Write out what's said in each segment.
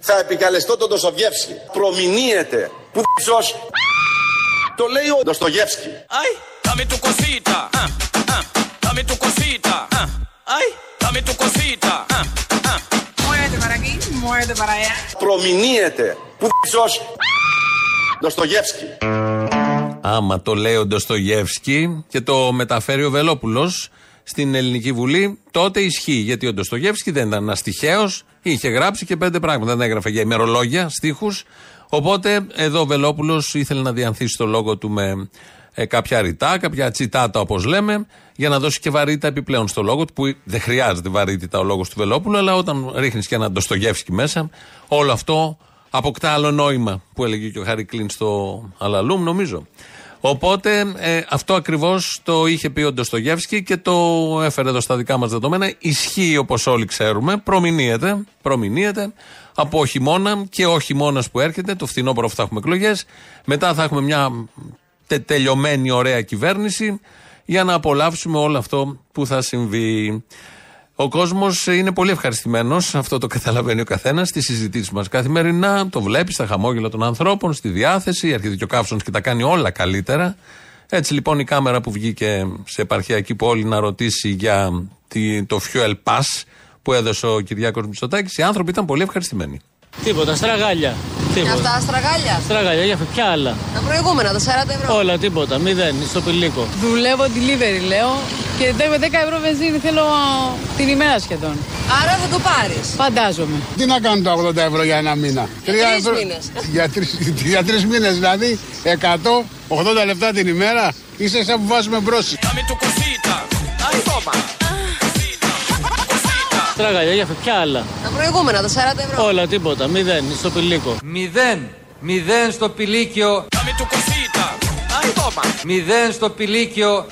Θα επικαλεστώ τον Δοσοβιέψκη. Προμηνύεται. Που τσός; Το λέει ο λέω. Δοστοβιέψκη. Ταμι το κοσίτα. Ταμι το κοσίτα. Ταμι το κοσίτα. Μόλις μαραγκής, μόλις μαραέα. Προμηνύεται. Που τσός; Δοστοβιέψκη. Άμα το λέει ο Ντοστογεύσκη και το μεταφέρει ο Βελόπουλος στην Ελληνική Βουλή, τότε ισχύει. Γιατί ο Ντοστογεύσκη δεν ήταν ένα τυχαίο, είχε γράψει και πέντε πράγματα. Δεν έγραφε για ημερολόγια, στίχους. Οπότε εδώ ο Βελόπουλος ήθελε να διανθίσει το λόγο του με ε, κάποια ρητά, κάποια τσιτάτα όπως λέμε, για να δώσει και βαρύτητα επιπλέον στο λόγο του, που δεν χρειάζεται βαρύτητα ο λόγος του Βελόπουλου, αλλά όταν ρίχνεις και ένα Ντοστογεύσκη μέσα, όλο αυτό αποκτά άλλο νόημα που έλεγε και ο Χάρη Κλίν στο Αλαλούμ, νομίζω. Οπότε ε, αυτό ακριβώς το είχε πει ο Ντοστογεύσκη και το έφερε εδώ στα δικά μας δεδομένα. Ισχύει όπως όλοι ξέρουμε, προμηνύεται, προμηνύεται από χειμώνα και ο χειμώνας που έρχεται, το φθινόπωρο που θα έχουμε εκλογές. Μετά θα έχουμε μια τε, τελειωμένη ωραία κυβέρνηση για να απολαύσουμε όλο αυτό που θα συμβεί. Ο κόσμος είναι πολύ ευχαριστημένος, αυτό το καταλαβαίνει ο καθένας, στι συζητήσεις μας καθημερινά. Το βλέπεις στα χαμόγελα των ανθρώπων, στη διάθεση. Έρχεται και ο Καύσον και τα κάνει όλα καλύτερα. Έτσι λοιπόν η κάμερα που βγήκε σε επαρχιακή πόλη να ρωτήσει για τη- το fuel pass που έδωσε ο Κυριάκος Μητσοτάκης, οι άνθρωποι ήταν πολύ ευχαριστημένοι. Τίποτα, στραγάλια. Και Τίποτα. αυτά αστραγάλια. Στραγάλια, για ποια άλλα. Τα προηγούμενα, τα 40 ευρώ. Όλα, τίποτα, μηδέν, στο πηλίκο. Δουλεύω delivery, λέω. Και με 10 ευρώ βενζίνη θέλω α, την ημέρα σχεδόν. Άρα θα το πάρεις. Φαντάζομαι. Τι να κάνουν τα 80 ευρώ για ένα μήνα; Τρία τρεις ευρώ- μήνες. Για, τρεις, για τρεις μήνες δηλαδή, 100, 80 λεπτά την ημέρα. Είσαι σαν που βάζουμε μπρος. Dame tu cosita. Ay, toma. Στραγάλια, για ποια άλλα. Τα προηγούμενα, τα 40 ευρώ. Όλα, τίποτα, μηδέν, στο πηλίκο. Μηδέν. Μηδέν στο πηλίκιο. Dame tu cosita. Ay, toma. Μηδέν στο πηλίκιο.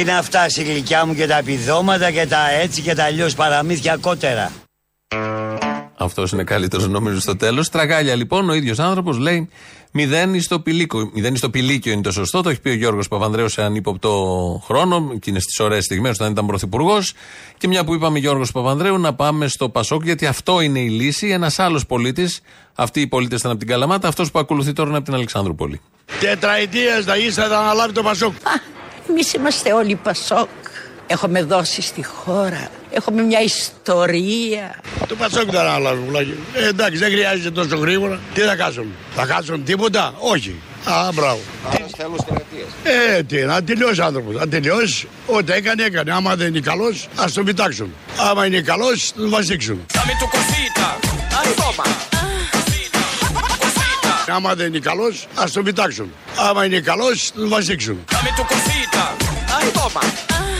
Τι να φτάσει η γλυκιά μου και τα επιδόματα και τα έτσι και τα αλλιώς παραμύθια κότερα. Αυτός είναι καλύτερος νομίζω στο τέλος. Τραγάλια λοιπόν, ο ίδιος άνθρωπος λέει μηδέν στο πηλίκιο. Μηδέν στο πηλίκιο είναι το σωστό. Το έχει πει ο Γιώργος Παπανδρέου σε ανύποπτο χρόνο, εκείνε τι ωραίες στιγμές όταν ήταν πρωθυπουργός. Και μια που είπαμε Γιώργος Παπανδρέου, να πάμε στο Πασόκ, γιατί αυτό είναι η λύση. Ένας άλλος πολίτης, αυτοί οι πολίτες ήταν από την Καλαμάτα, αυτός που ακολουθεί τώρα είναι από την Αλεξάνδρουπολη. Τετραετίες θα είσαι θα αναλάβει το Πασόκ. Εμείς είμαστε όλοι Πασόκ. Έχουμε δώσει στη χώρα. Έχουμε μια ιστορία. Το Πασόκ θα αναλάβει. πουλάκι. Ε, εντάξει, δεν χρειάζεται τόσο γρήγορα. Τι θα κάνουν. Θα κάνουν τίποτα; Όχι. Α, μπράβο. Ε, τι, να τελειώσει ο άνθρωπος. Να τελειώσει. Ό,τι έκανε, έκανε. Άμα δεν είναι καλός, ας τον πιτάξουν. Άμα είναι καλός, τον βασίξουν. Dame tu cosita. Ay, toma. Άμα δεν είναι καλός, ας τον πιτάξουν. Άμα είναι καλός, τον βασίξουν. Dame tu cosita. Ay, toma.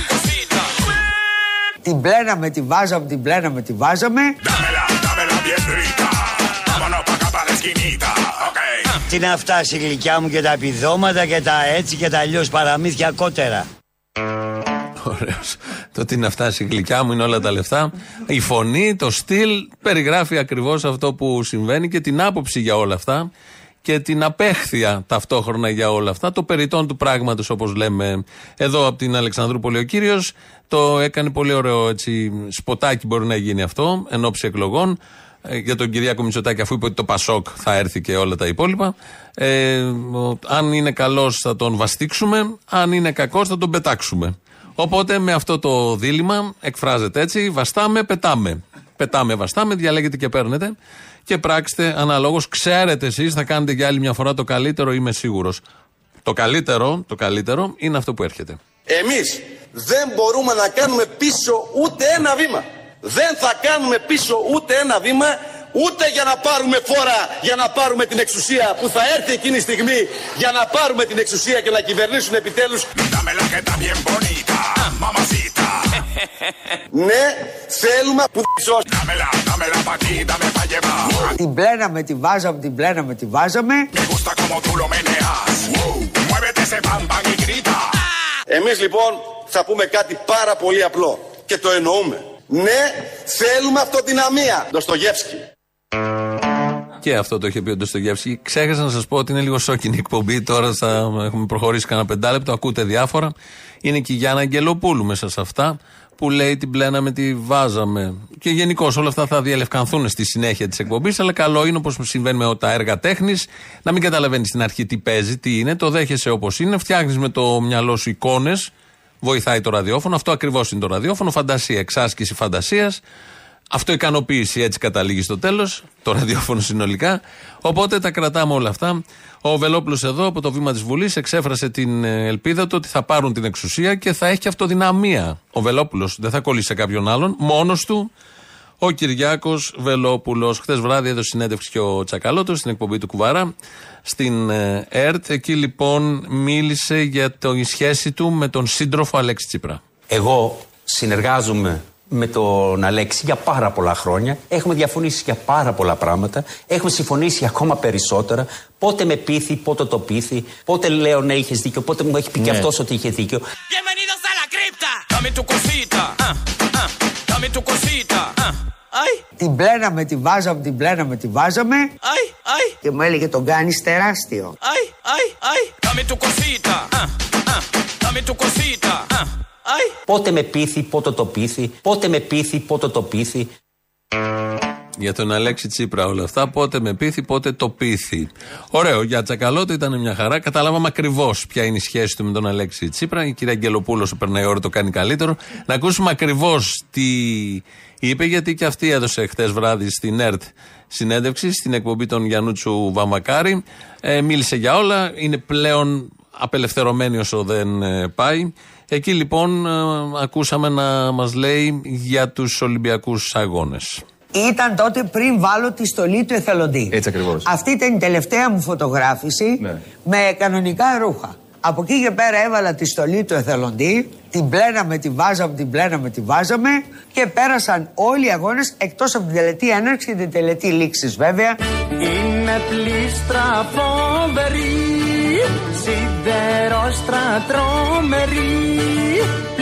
Cosita. Την πλέναμε, τη βάζαμε, την πλέναμε, τη βάζαμε. Dámela, dámela bien rica. Vámonos pa' acá pa' la esquinita. Ok. Τι να φτάσει η γλυκιά μου και τα επιδόματα και τα έτσι και τα αλλιώς παραμύθια κότερα; Ωραίος. Το τι να φτάσει η γλυκιά μου είναι όλα τα λεφτά. Η φωνή, το στυλ περιγράφει ακριβώς αυτό που συμβαίνει και την άποψη για όλα αυτά και την απέχθεια ταυτόχρονα για όλα αυτά. Το περιττόν του πράγματος, όπως λέμε εδώ από την Αλεξανδρούπολη ο κύριος, το έκανε πολύ ωραίο έτσι, σποτάκι μπορεί να γίνει αυτό εν ώψη εκλογών. Ε, για τον Κυριάκο Μητσοτάκη, αφού είπε ότι το Πασόκ θα έρθει και όλα τα υπόλοιπα. Ε, ο- αν είναι καλός θα τον βαστίξουμε, αν είναι κακός θα τον πετάξουμε. Οπότε με αυτό το δίλημα εκφράζεται έτσι, βαστάμε, πετάμε. Πετάμε, βαστάμε, διαλέγετε και παίρνετε και πράξτε αναλόγως. Ξέρετε εσείς, θα κάνετε για άλλη μια φορά το καλύτερο, είμαι σίγουρος. Το καλύτερο, το καλύτερο είναι αυτό που έρχεται. Εμείς δεν μπορούμε να κάνουμε πίσω ούτε ένα βήμα. Δεν θα κάνουμε πίσω ούτε ένα βήμα ούτε για να πάρουμε φόρα, για να πάρουμε την εξουσία που θα έρθει εκείνη η στιγμή για να πάρουμε την εξουσία και να κυβερνήσουν επιτέλους. Dámela que está bien bonita. Mamacita. Ναι, θέλουμε που Dámela, dámela pa' aquí, dame pa' llevar. Την πλέναμε, τη βάζαμε, την πλέναμε, τη βάζαμε. Me gusta como tú lo meneas. Wow. Muévete ese bam bam y grita. Εμείς λοιπόν θα πούμε κάτι πάρα πολύ απλό και το εννοούμε. Ναι, θέλουμε αυτοδυναμία. Ντοστογεύσκη. Και αυτό το είχε πει ο Ντοστογεύσκη. Ξέχασα να σας πω ότι είναι λίγο σόκινη η εκπομπή. Τώρα θα έχουμε προχωρήσει κανένα πεντάλεπτο. Ακούτε διάφορα. Είναι και η Γιάννα Αγγελοπούλου μέσα σε αυτά που λέει την πλέναμε, τη βάζαμε. Και γενικώ όλα αυτά θα διαλευκανθούν στη συνέχεια της εκπομπής. Αλλά καλό είναι όπως συμβαίνει με τα έργα τέχνης να μην καταλαβαίνει στην αρχή τι παίζει, τι είναι. Το δέχεσαι όπως είναι. Φτιάχνεις με το μυαλό σου εικόνες. Βοηθάει το ραδιόφωνο. Αυτό ακριβώς είναι το ραδιόφωνο. Φαντασία, εξάσκηση φαντασίας. Αυτοικανοποίηση έτσι καταλήγει στο τέλος, το ραδιόφωνο συνολικά. Οπότε τα κρατάμε όλα αυτά. Ο Βελόπουλος εδώ από το βήμα της Βουλής εξέφρασε την ε, ελπίδα του ότι θα πάρουν την εξουσία και θα έχει και αυτοδυναμία. Ο Βελόπουλος δεν θα κολλήσει σε κάποιον άλλον, μόνος του. Ο Κυριάκος Βελόπουλος. Χθες βράδυ έδωσε συνέντευξη και ο Τσακαλώτος στην εκπομπή του Κουβαρά στην ε, ΕΡΤ. Εκεί λοιπόν μίλησε για τη σχέση του με τον σύντροφο Αλέξη Τσίπρα. Εγώ συνεργάζομαι με τον Αλέξη για πάρα πολλά χρόνια. Έχουμε διαφωνήσει για πάρα πολλά πράγματα. Έχουμε συμφωνήσει ακόμα περισσότερα. Πότε με πείθει, πότε το πείθει. Πότε λέω ναι, είχες δίκιο. Πότε μου έχει πει και αυτός ότι είχε δίκιο. Bienvenidos a la cripta. Dame tu cosita. ah, ah, Dame tu cosita. ah. Ay, Την πλέναμε, τη βάζαμε, την πλέναμε, τη βάζαμε. ay, ay, Και μου έλεγε τον κάνεις τεράστιο. ay, ay, ay. Dame tu cosita. ah, ah, Dame tu cosita. ah. Ay. Πότε με πείθει, πότε το πείθει. Πότε με πείθει, πότε το πείθει. Για τον Αλέξη Τσίπρα όλα αυτά. Πότε με πείθει, πότε το πείθει. Ωραίο. Για Τσακαλώτο ήταν μια χαρά. Καταλάβαμε ακριβώς ποια είναι η σχέση του με τον Αλέξη Τσίπρα. Η κυρία Αγγελοπούλος, που περνάει ώρα, το κάνει καλύτερο. Να ακούσουμε ακριβώς τι είπε, γιατί και αυτή έδωσε χτε βράδυ στην ΕΡΤ συνέντευξη, στην εκπομπή των Γιαννούτσου Βαμακάρη. Ε, μίλησε για όλα. Είναι πλέον απελευθερωμένη όσο δεν ε, πάει. Εκεί λοιπόν ε, ακούσαμε να μας λέει για τους Ολυμπιακούς Αγώνες. Ήταν τότε πριν βάλω τη στολή του εθελοντή. Έτσι ακριβώς. Αυτή ήταν η τελευταία μου φωτογράφηση Ναι. με κανονικά ρούχα. Από εκεί και πέρα έβαλα τη στολή του εθελοντή, την πλέναμε, τη βάζαμε, την πλέναμε, τη βάζαμε και πέρασαν όλοι οι αγώνες εκτός από την τελετή έναρξη και την τελετή λήξης βέβαια. Είναι πλήστρα φοβερή, σιδερόστρα τρομερή, πλύνω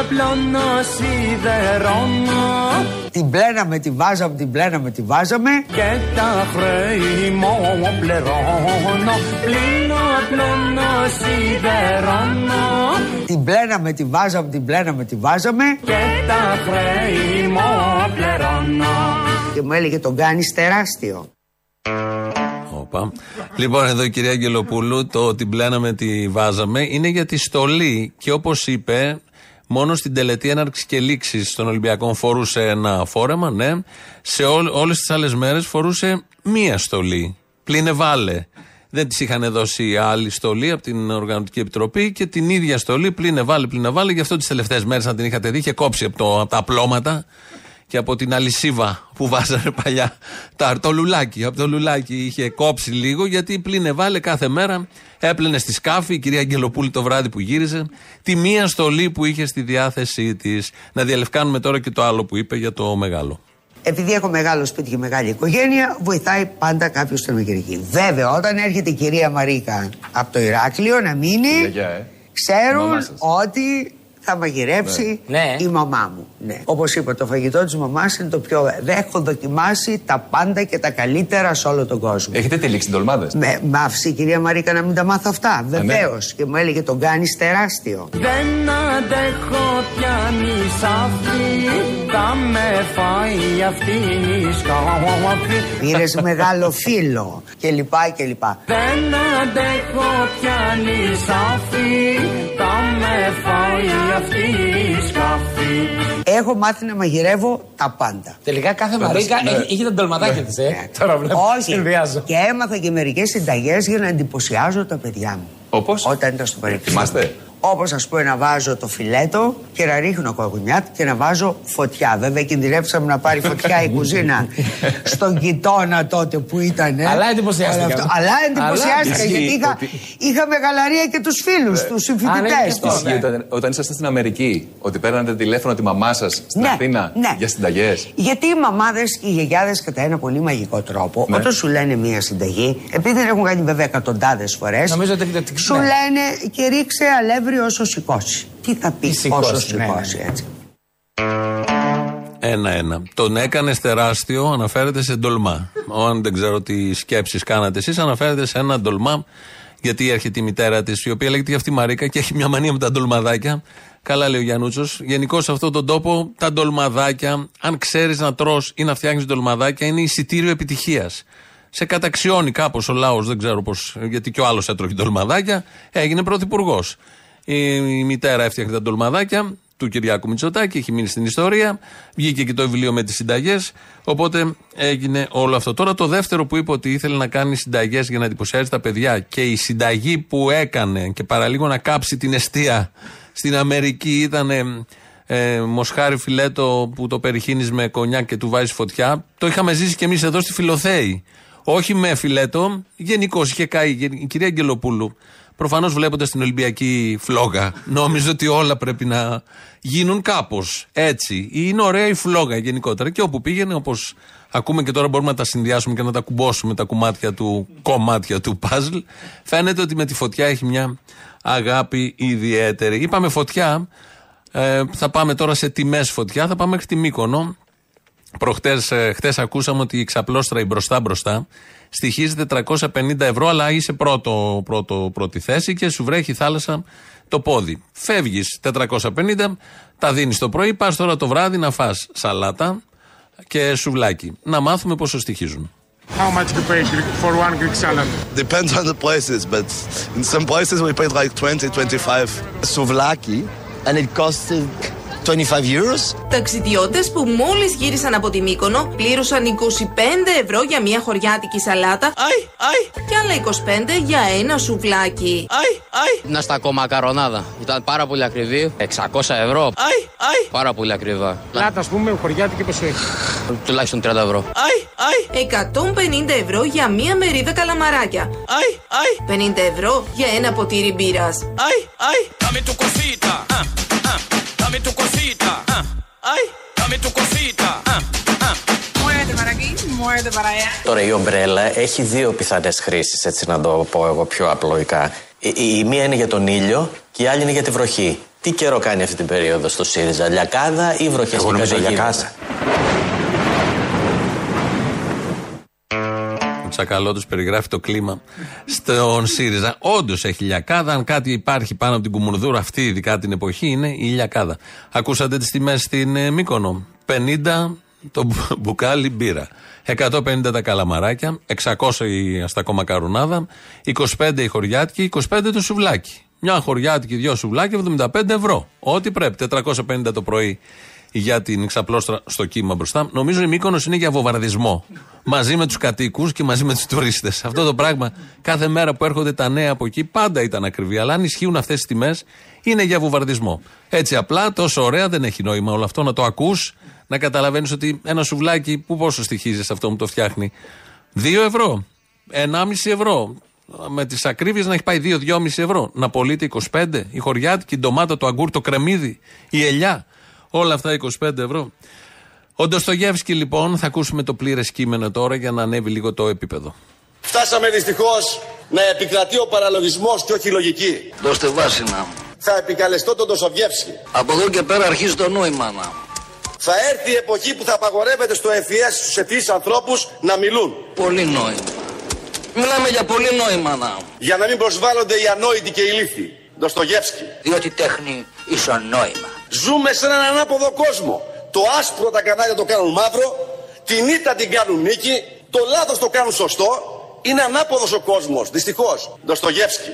απλώνω σιδερώνω Την πλέναμε, τη βάζαμε, την πλέναμε, τη βάζαμε και τα χρέη μου πληρώνω, πλύνω απλώνω σιδερώνω Την πλέναμε, τη βάζαμε, την πλέναμε, τη βάζαμε και τα χρέη μου πληρώνω. και μου έλεγε τον κάνεις τεράστιο. Όπα. Λοιπόν, εδώ η κυρία Αγγελοπούλου, το την πλέναμε, τη βάζαμε, είναι για τη στολή. Και όπως είπε, μόνο στην τελετή έναρξης και λήξης των Ολυμπιακών φορούσε ένα φόρεμα, ναι. Σε όλες τις άλλες μέρες φορούσε μία στολή. Πλήνε βάλε. Δεν τη είχαν δώσει άλλη στολή από την Οργανωτική Επιτροπή και την ίδια στολή πλήνε βάλε, πλήνε βάλε. Γι' αυτό τις τελευταίες μέρες, αν την είχατε δει, είχε κόψει από, το, από τα απλώματα και από την αλυσίβα που βάζανε παλιά τα, το λουλάκι. Από το λουλάκι είχε κόψει λίγο γιατί πλήνε βάλε κάθε μέρα. Έπλαινε στη σκάφη η κυρία Αγγελοπούλη το βράδυ που γύριζε τη μία στολή που είχε στη διάθεσή της. Να διαλευκάνουμε τώρα και το άλλο που είπε για το μεγάλο. Επειδή έχω μεγάλο σπίτι και μεγάλη οικογένεια, βοηθάει πάντα κάποιος στην Αμερική. Βέβαια, όταν έρχεται η κυρία Μαρίκα από το Ηράκλειο να μείνει, Γιαγιά, ε. ξέρουν Η μαμά σας. ότι θα μαγειρέψει Ναι. η μαμά μου. Ναι. Όπως είπα, το φαγητό της μαμάς είναι το πιο. Δεν έχω δοκιμάσει τα πάντα και τα καλύτερα σε όλο τον κόσμο. Έχετε τυλίξει ντολμάδες; Με, μ' άφησε η κυρία Μαρίκα να μην τα μάθω αυτά. ναι. Βεβαίως. Και μου έλεγε τον κάνεις τεράστιο. Δεν αντέχω πια νησάφι Θα με φάει αυτή η σκάφη Πήρες μεγάλο φίλο και λοιπά και λοιπά. Δεν αντέχω πια νησάφι Θα με φάει αυτή η σκάφη Έχω μάθει να μαγειρεύω τα πάντα. Τελικά κάθε Μαρίκα ναι. έχει, έχει τα ντολματάκια της, ε. Τώρα βλέπω. Όχι. Συνδυάζω. Και έμαθα και μερικές συνταγές για να εντυπωσιάζω τα παιδιά μου. Όπως; Όταν ήταν στο πανεπιστήμιο. Θυμάστε; Όπως ας πούμε να βάζω το φιλέτο και να ρίχνω κοκκινιάτ και να βάζω φωτιά. Βέβαια κινδυνεύσαμε να πάρει φωτιά η κουζίνα στον γειτόνα τότε που ήταν. Αλλά εντυπωσιάστηκα. Αλλά, αυτό- αλλά εντυπωσιάστηκα Αλλά γιατί ισχύει είχα, ότι- είχα μεγαλαρία και τους φίλους, τους συμφοιτητές. Ισχύει όταν, όταν ήσασταν στην Αμερική ότι παίρνατε τηλέφωνο τη μαμά σας στην Ναι, Αθήνα ναι. για συνταγές. Γιατί οι μαμάδες και οι γιαγιάδες κατά ένα πολύ μαγικό τρόπο, Ναι. όταν σου λένε μία συνταγή, επειδή δεν έχουν κάνει βέβαια εκατοντάδες φορές, Νομίζω ότι- ότι- σου ναι. λένε και ρίξε αλεύρι όσο σηκώσει. Τι θα πεις Τι σηκώσει, όσο ναι, ναι. σηκώσει, έτσι. Ένα-ένα. Τον έκανες τεράστιο, αναφέρεται σε ντολμά. Αν δεν ξέρω τι σκέψεις κάνατε εσείς, αναφέρεται σε ένα ντολμά. Γιατί έρχεται η μητέρα της, η οποία λέγεται και αυτή Μαρίκα και έχει μια μανία με τα ντολμαδάκια. Καλά λέει ο Γιανούτσο. Γενικώς σε αυτόν τον τόπο τα ντολμαδάκια, αν ξέρεις να τρώ ή να φτιάχνεις ντολμαδάκια, είναι εισιτήριο επιτυχίας. Σε καταξιώνει κάπως ο λαός, δεν ξέρω πώς, γιατί και ο άλλος έτρωγε ντολμαδάκια, έγινε πρωθυπουργός. Η, η μητέρα έφτιαχνε τα ντολμαδάκια του Κυριάκου Μητσοτάκη, έχει μείνει στην ιστορία. Βγήκε και το βιβλίο με τις συνταγές. Οπότε έγινε όλο αυτό. Τώρα το δεύτερο που είπε ότι ήθελε να κάνει συνταγές για να εντυπωσιάζει τα παιδιά και η συνταγή που έκανε και παραλίγο να κάψει την αιστεία στην Αμερική ήταν ε, μοσχάρι φιλέτο που το περιχύνεις με κονιάκ και του βάζεις φωτιά. Το είχαμε ζήσει κι εμείς εδώ στη Φιλοθέη. Όχι με φιλέτο, γενικώς είχε καεί η κυρία Αγγελοπούλου. Προφανώς βλέποντας την Ολυμπιακή φλόγα, νόμιζε ότι όλα πρέπει να γίνουν κάπως έτσι. Είναι ωραία η φλόγα γενικότερα. Και όπου πήγαινε, όπως ακούμε και τώρα μπορούμε να τα συνδυάσουμε και να τα κουμπώσουμε τα κομμάτια του κομμάτια του παζλ, φαίνεται ότι με τη φωτιά έχει μια αγάπη ιδιαίτερη. Είπαμε φωτιά, ε, θα πάμε τώρα σε τιμές φωτιά, θα πάμε μέχρι τη Μύκονο. Προχτές, ε, χτες ακούσαμε ότι η ξαπλώστρα η μπροστά μπροστά στοιχίζει 450 ευρώ, αλλά είσαι πρώτο, πρώτο, πρώτη θέση και σου βρέχει η θάλασσα το πόδι. Φεύγεις 450, τα δίνεις το πρωί, πας τώρα το βράδυ να φας σαλάτα και σουβλάκι. Να μάθουμε πόσο στοιχίζουν. How much you pay for one Greek salad? Depends on the places, but in some places we paid like 20, 25 souvlaki, and it costed 25 euros. Ταξιδιώτες που μόλις γύρισαν από τη Μύκονο πλήρωσαν 25 ευρώ για μια χωριάτικη σαλάτα Αι, αι. και άλλα 25 για ένα σουβλάκι. Αι, αι. Ένα στακό μακαρονάδα. Ήταν πάρα πολύ ακριβή. 600 ευρώ. Αι, αι. Πάρα πολύ ακριβά. Λάτα, ας πούμε, χωριάτικη πόσο έχει. Τουλάχιστον 30 ευρώ. Αι, αι. 150 ευρώ για μία μερίδα καλαμαράκια. Αι, αι. 50 ευρώ για ένα ποτήρι μπύρας. Αι, αι. Dame tu cosita. ah, ah. Dame tu cosita. ah. Ay, dame tu cosita. ah, ah. Muévete para aquí, muévete para allá. Τώρα η ομπρέλα έχει δύο πιθανές χρήσεις, έτσι να το πω εγώ πιο απλοϊκά. Η, η, η μία είναι για τον ήλιο και η άλλη είναι για τη βροχή. Τι καιρό κάνει αυτή την περίοδο στο ΣΥΡΙΖΑ, λιακάδα ή βροχές Εγώ και νομίζω καταιγίδες; λιακάδα. Τσακαλώτο περιγράφει το κλίμα στον ΣΥΡΙΖΑ. Όντως έχει λιακάδα. Αν κάτι υπάρχει πάνω από την κουμουνδούρα αυτή, ειδικά την εποχή, είναι η λιακάδα. Ακούσατε τις τιμές στην ε, Μύκονο. 50 το μπου- μπουκάλι μπύρα. 150 τα καλαμαράκια. 600 η αστακομακαρουνάδα. 25 η χωριάτικη. 25 το σουβλάκι. Μια χωριάτικη, δυο σουβλάκια, 75 ευρώ. Ό,τι πρέπει. 450 το πρωί για την ξαπλώστρα στο κύμα μπροστά. Νομίζω η Μύκονος είναι για βομβαρδισμό. Μαζί με τους κατοίκους και μαζί με τους τουρίστες. Αυτό το πράγμα κάθε μέρα που έρχονται τα νέα από εκεί πάντα ήταν ακριβή. Αλλά αν ισχύουν αυτές τις τιμές, είναι για βομβαρδισμό. Έτσι απλά, τόσο ωραία δεν έχει νόημα όλο αυτό να το ακούς, να καταλαβαίνεις ότι ένα σουβλάκι που πόσο στοιχίζει σε αυτό που το φτιάχνει. 2 ευρώ. 1,5 ευρώ. Με τις ακρίβειες να έχει πάει 2-2,5 ευρώ. Να πωλείται 25. Η χωριάτικη, η ντομάτα, το αγκούρ, το κρεμμύδι, η ελιά. Όλα αυτά 25 ευρώ. Ο Ντοστογεύσκη λοιπόν, θα ακούσουμε το πλήρες κείμενο τώρα για να ανέβει λίγο το επίπεδο. Φτάσαμε δυστυχώς να επικρατεί ο παραλογισμός και όχι η λογική. Δώστε βάση να. Θα επικαλεστώ τον Ντοσοβιεύσκη. Από εδώ και πέρα αρχίζει το νόημα να. Θα έρθει η εποχή που θα απαγορεύεται στο FES στους ευφυείς ανθρώπους να μιλούν. Πολύ νόημα. Μιλάμε για πολύ νόημα να. Για να μην προσβάλλονται οι ανόητοι και οι λύθοι. Ντοστογεύσκη. Διότι τέχνη ίσον νόημα. Ζούμε σε έναν ανάποδο κόσμο. Το άσπρο τα κανάλια το κάνουν μαύρο, την ήττα την κάνουν νίκη, το λάθος το κάνουν σωστό. Είναι ανάποδος ο κόσμος, δυστυχώς. Ντοστογεύσκη.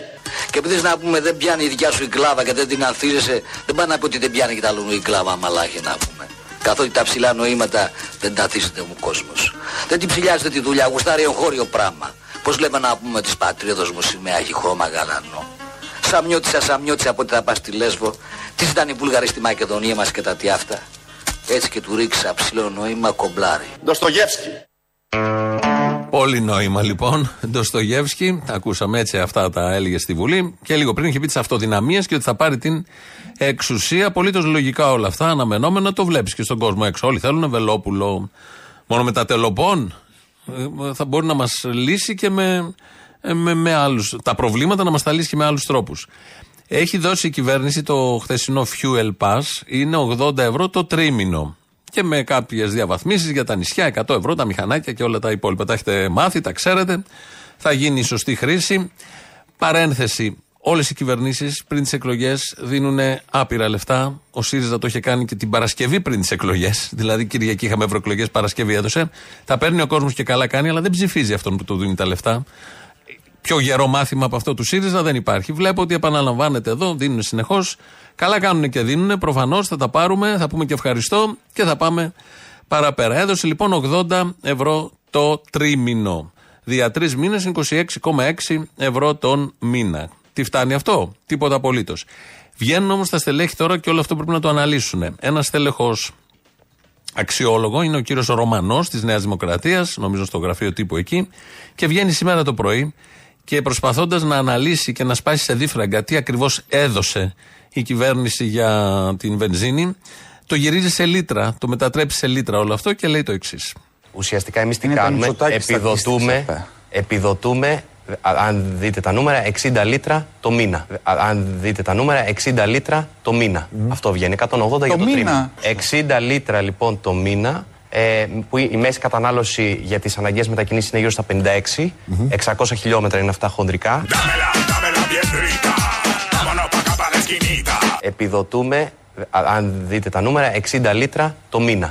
Και επειδή να πούμε δεν πιάνει η δικιά σου η κλάβα και δεν την ανθίζεσαι, δεν πάει να πει ότι δεν πιάνει και τα αλλού η κλάβα μαλάχη να πούμε. Καθότι τα ψηλά νοήματα δεν τα ανθίζεται μου κόσμος. Δεν την ψηλιάζεται τη δουλειά, γουστάρει εγχώριο πράγμα. Πώς λέμε να πούμε της πατρίδος μου σημαία έχει χρώμα γαλανό. Σαμιώτησα, σαμιώτησα από ότι θα πας στη Λέσβο. Τι ήταν οι Βούλγαροι στη Μακεδονία μας και τα τι αυτά. Έτσι και του ρίξα ψηλό νόημα κομπλάρι. Ντοστογεύσκη. Πολύ νόημα λοιπόν. Ντοστογεύσκη, τα ακούσαμε έτσι αυτά τα έλεγε στη Βουλή. Και λίγο πριν είχε πει τι αυτοδυναμίε και ότι θα πάρει την εξουσία. Απολύτως λογικά όλα αυτά, αναμενόμενα το βλέπεις και στον κόσμο έξω. Όλοι θέλουν Βελόπουλο. Μόνο με τα τελοπών ε, θα μπορεί να μας λύσει και με, ε, με, με άλλους, τα προβλήματα να μας τα λύσει και με άλλους τρόπους. Έχει δώσει η κυβέρνηση το χθεσινό Fuel Pass, είναι 80 ευρώ το τρίμηνο. και με κάποιες διαβαθμίσεις για τα νησιά, 100 ευρώ, τα μηχανάκια και όλα τα υπόλοιπα. Τα έχετε μάθει, τα ξέρετε. Θα γίνει η σωστή χρήση. Παρένθεση. Όλες οι κυβερνήσεις πριν τις εκλογές δίνουν άπειρα λεφτά. Ο ΣΥΡΙΖΑ το είχε κάνει και την Παρασκευή πριν τις εκλογές. Δηλαδή, Κυριακή είχαμε ευρωεκλογές, Παρασκευή έδωσε. Τα παίρνει ο κόσμος και καλά κάνει, αλλά δεν ψηφίζει αυτόν που του δίνει τα λεφτά. Πιο γερό μάθημα από αυτό του ΣΥΡΙΖΑ δεν υπάρχει. Βλέπω ότι επαναλαμβάνεται εδώ, δίνουν συνεχώς. Καλά κάνουν και δίνουν. Προφανώς θα τα πάρουμε, θα πούμε και ευχαριστώ και θα πάμε παραπέρα. Έδωσε λοιπόν 80 ευρώ το τρίμηνο. Δια τρεις μήνες είναι 26,6 ευρώ τον μήνα. Τι φτάνει αυτό, τίποτα απολύτως. Βγαίνουν όμως τα στελέχη τώρα και όλο αυτό πρέπει να το αναλύσουν. Ένα στέλεχο αξιόλογο είναι ο κύριος Ρωμανός της Νέας Δημοκρατίας, νομίζω στο γραφείο τύπου εκεί, και βγαίνει σήμερα το πρωί και προσπαθώντας να αναλύσει και να σπάσει σε δίφραγκα τι ακριβώς έδωσε η κυβέρνηση για την βενζίνη, το γυρίζει σε λίτρα, το μετατρέπει σε λίτρα όλο αυτό και λέει το εξής. Ουσιαστικά εμείς τι κάνουμε, επιδοτούμε, επιδοτούμε, α- αν δείτε τα νούμερα, 60 λίτρα το μήνα. Α- Αν δείτε τα νούμερα, 60 λίτρα το μήνα. Αυτό βγαίνει, 180 για το μήνα. τρίμηνο. 60 λίτρα λοιπόν το μήνα, ε, που η η μέση κατανάλωση για τις αναγκαίες μετακινήσεις είναι γύρω στα 56. 600 χιλιόμετρα είναι αυτά χοντρικά. Επιδοτούμε, α- αν δείτε τα νούμερα, 60 λίτρα το μήνα.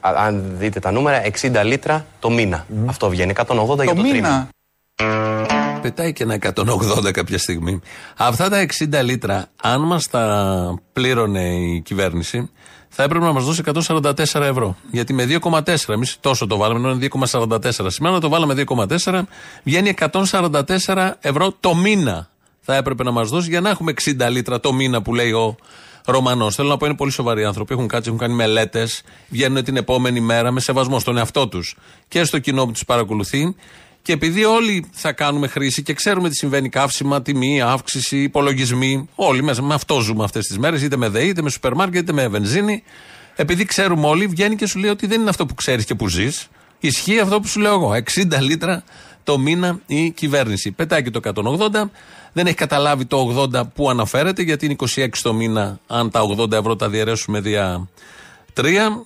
Α- Αν δείτε τα νούμερα, 60 λίτρα το μήνα. Αυτό βγαίνει, 180 για το τρίμηνο. Πετάει και ένα 180 κάποια στιγμή. Αυτά τα 60 λίτρα, αν μας τα πλήρωνε η κυβέρνηση, θα έπρεπε να μας δώσει 144 ευρώ. Γιατί με 2,4, εμείς τόσο το βάλαμε, ενώ είναι 2,44 σήμερα, το βάλαμε 2,4, βγαίνει 144 ευρώ το μήνα. Θα έπρεπε να μας δώσει για να έχουμε 60 λίτρα το μήνα που λέει ο Ρωμανός. Θέλω να πω είναι πολύ σοβαροί άνθρωποι. Έχουν κάτσει, έχουν κάνει μελέτες, βγαίνουν την επόμενη μέρα με σεβασμό στον εαυτό τους και στο κοινό που του παρακολουθεί. Και επειδή όλοι θα κάνουμε χρήση και ξέρουμε τι συμβαίνει, καύσιμα, τιμή, αύξηση, υπολογισμοί, όλοι μέσα με αυτό ζούμε αυτές τις μέρες, είτε με ΔΕΗ, είτε με σούπερ μάρκετ, είτε με βενζίνη. Επειδή ξέρουμε όλοι, βγαίνει και σου λέει ότι δεν είναι αυτό που ξέρεις και που ζεις. Ισχύει αυτό που σου λέω εγώ. 60 λίτρα το μήνα η κυβέρνηση. Πετάει και το 180. Δεν έχει καταλάβει το 80 που αναφέρεται, γιατί είναι 26 το μήνα, αν τα 80 ευρώ τα διαιρέσουμε δια 3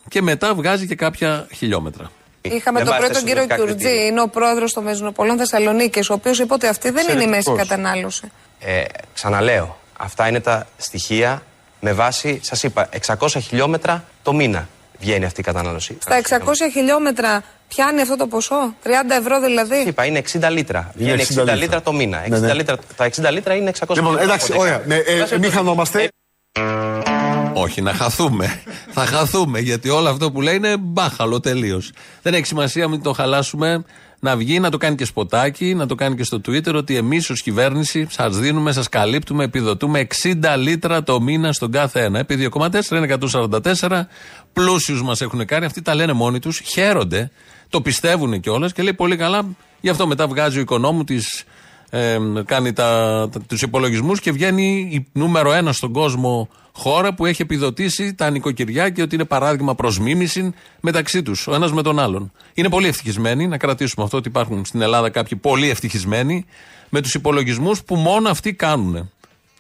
και μετά βγάζει και κάποια χιλιόμετρα. Είχαμε Δεν τον βάζετε πρώτο κύριο συνολικά Κιουρτζή, κριτήρια. είναι ο πρόεδρος των Μεζονοπολών Θεσσαλονίκης, ο οποίος είπε ότι αυτή δεν είναι η μέση Εξαιρετικός. κατανάλωση. Ε, ξαναλέω, αυτά είναι τα στοιχεία με βάση, σας είπα, 600 χιλιόμετρα το μήνα βγαίνει αυτή η κατανάλωση. Στα 600 χιλιόμετρα πιάνει αυτό το ποσό, 30 ευρώ δηλαδή. Είπα, είναι 60 λίτρα. Είναι Βγαίνει 60 60 λίτρα. λίτρα το μήνα. 60 Ναι, ναι. λίτρα, τα 60 λίτρα είναι 600 Λοιπόν, χιλιόμετρα. εντάξει, ωραία. Ναι, ε, μην χανόμαστε. Όχι, να χαθούμε. θα χαθούμε, γιατί όλο αυτό που λέει είναι μπάχαλο τελείως. Δεν έχει σημασία, μην το χαλάσουμε. Να βγει, να το κάνει και σποτάκι, να το κάνει και στο Twitter ότι εμείς ως κυβέρνηση σας δίνουμε, σας καλύπτουμε, επιδοτούμε 60 λίτρα το μήνα στον κάθε ένα. Επί 2,4 είναι 144. Πλούσιους μας έχουν κάνει, αυτοί τα λένε μόνοι τους, χαίρονται, το πιστεύουν κιόλας και λέει πολύ καλά. Γι' αυτό μετά βγάζει ο οικονόμου της ε, κάνει τα, τα, τους υπολογισμούς και βγαίνει η νούμερο ένα στον κόσμο χώρα που έχει επιδοτήσει τα νοικοκυριά και ότι είναι παράδειγμα προς μίμηση μεταξύ τους, ο ένας με τον άλλον. Είναι πολύ ευτυχισμένοι, να κρατήσουμε αυτό ότι υπάρχουν στην Ελλάδα κάποιοι πολύ ευτυχισμένοι με τους υπολογισμούς που μόνο αυτοί κάνουν.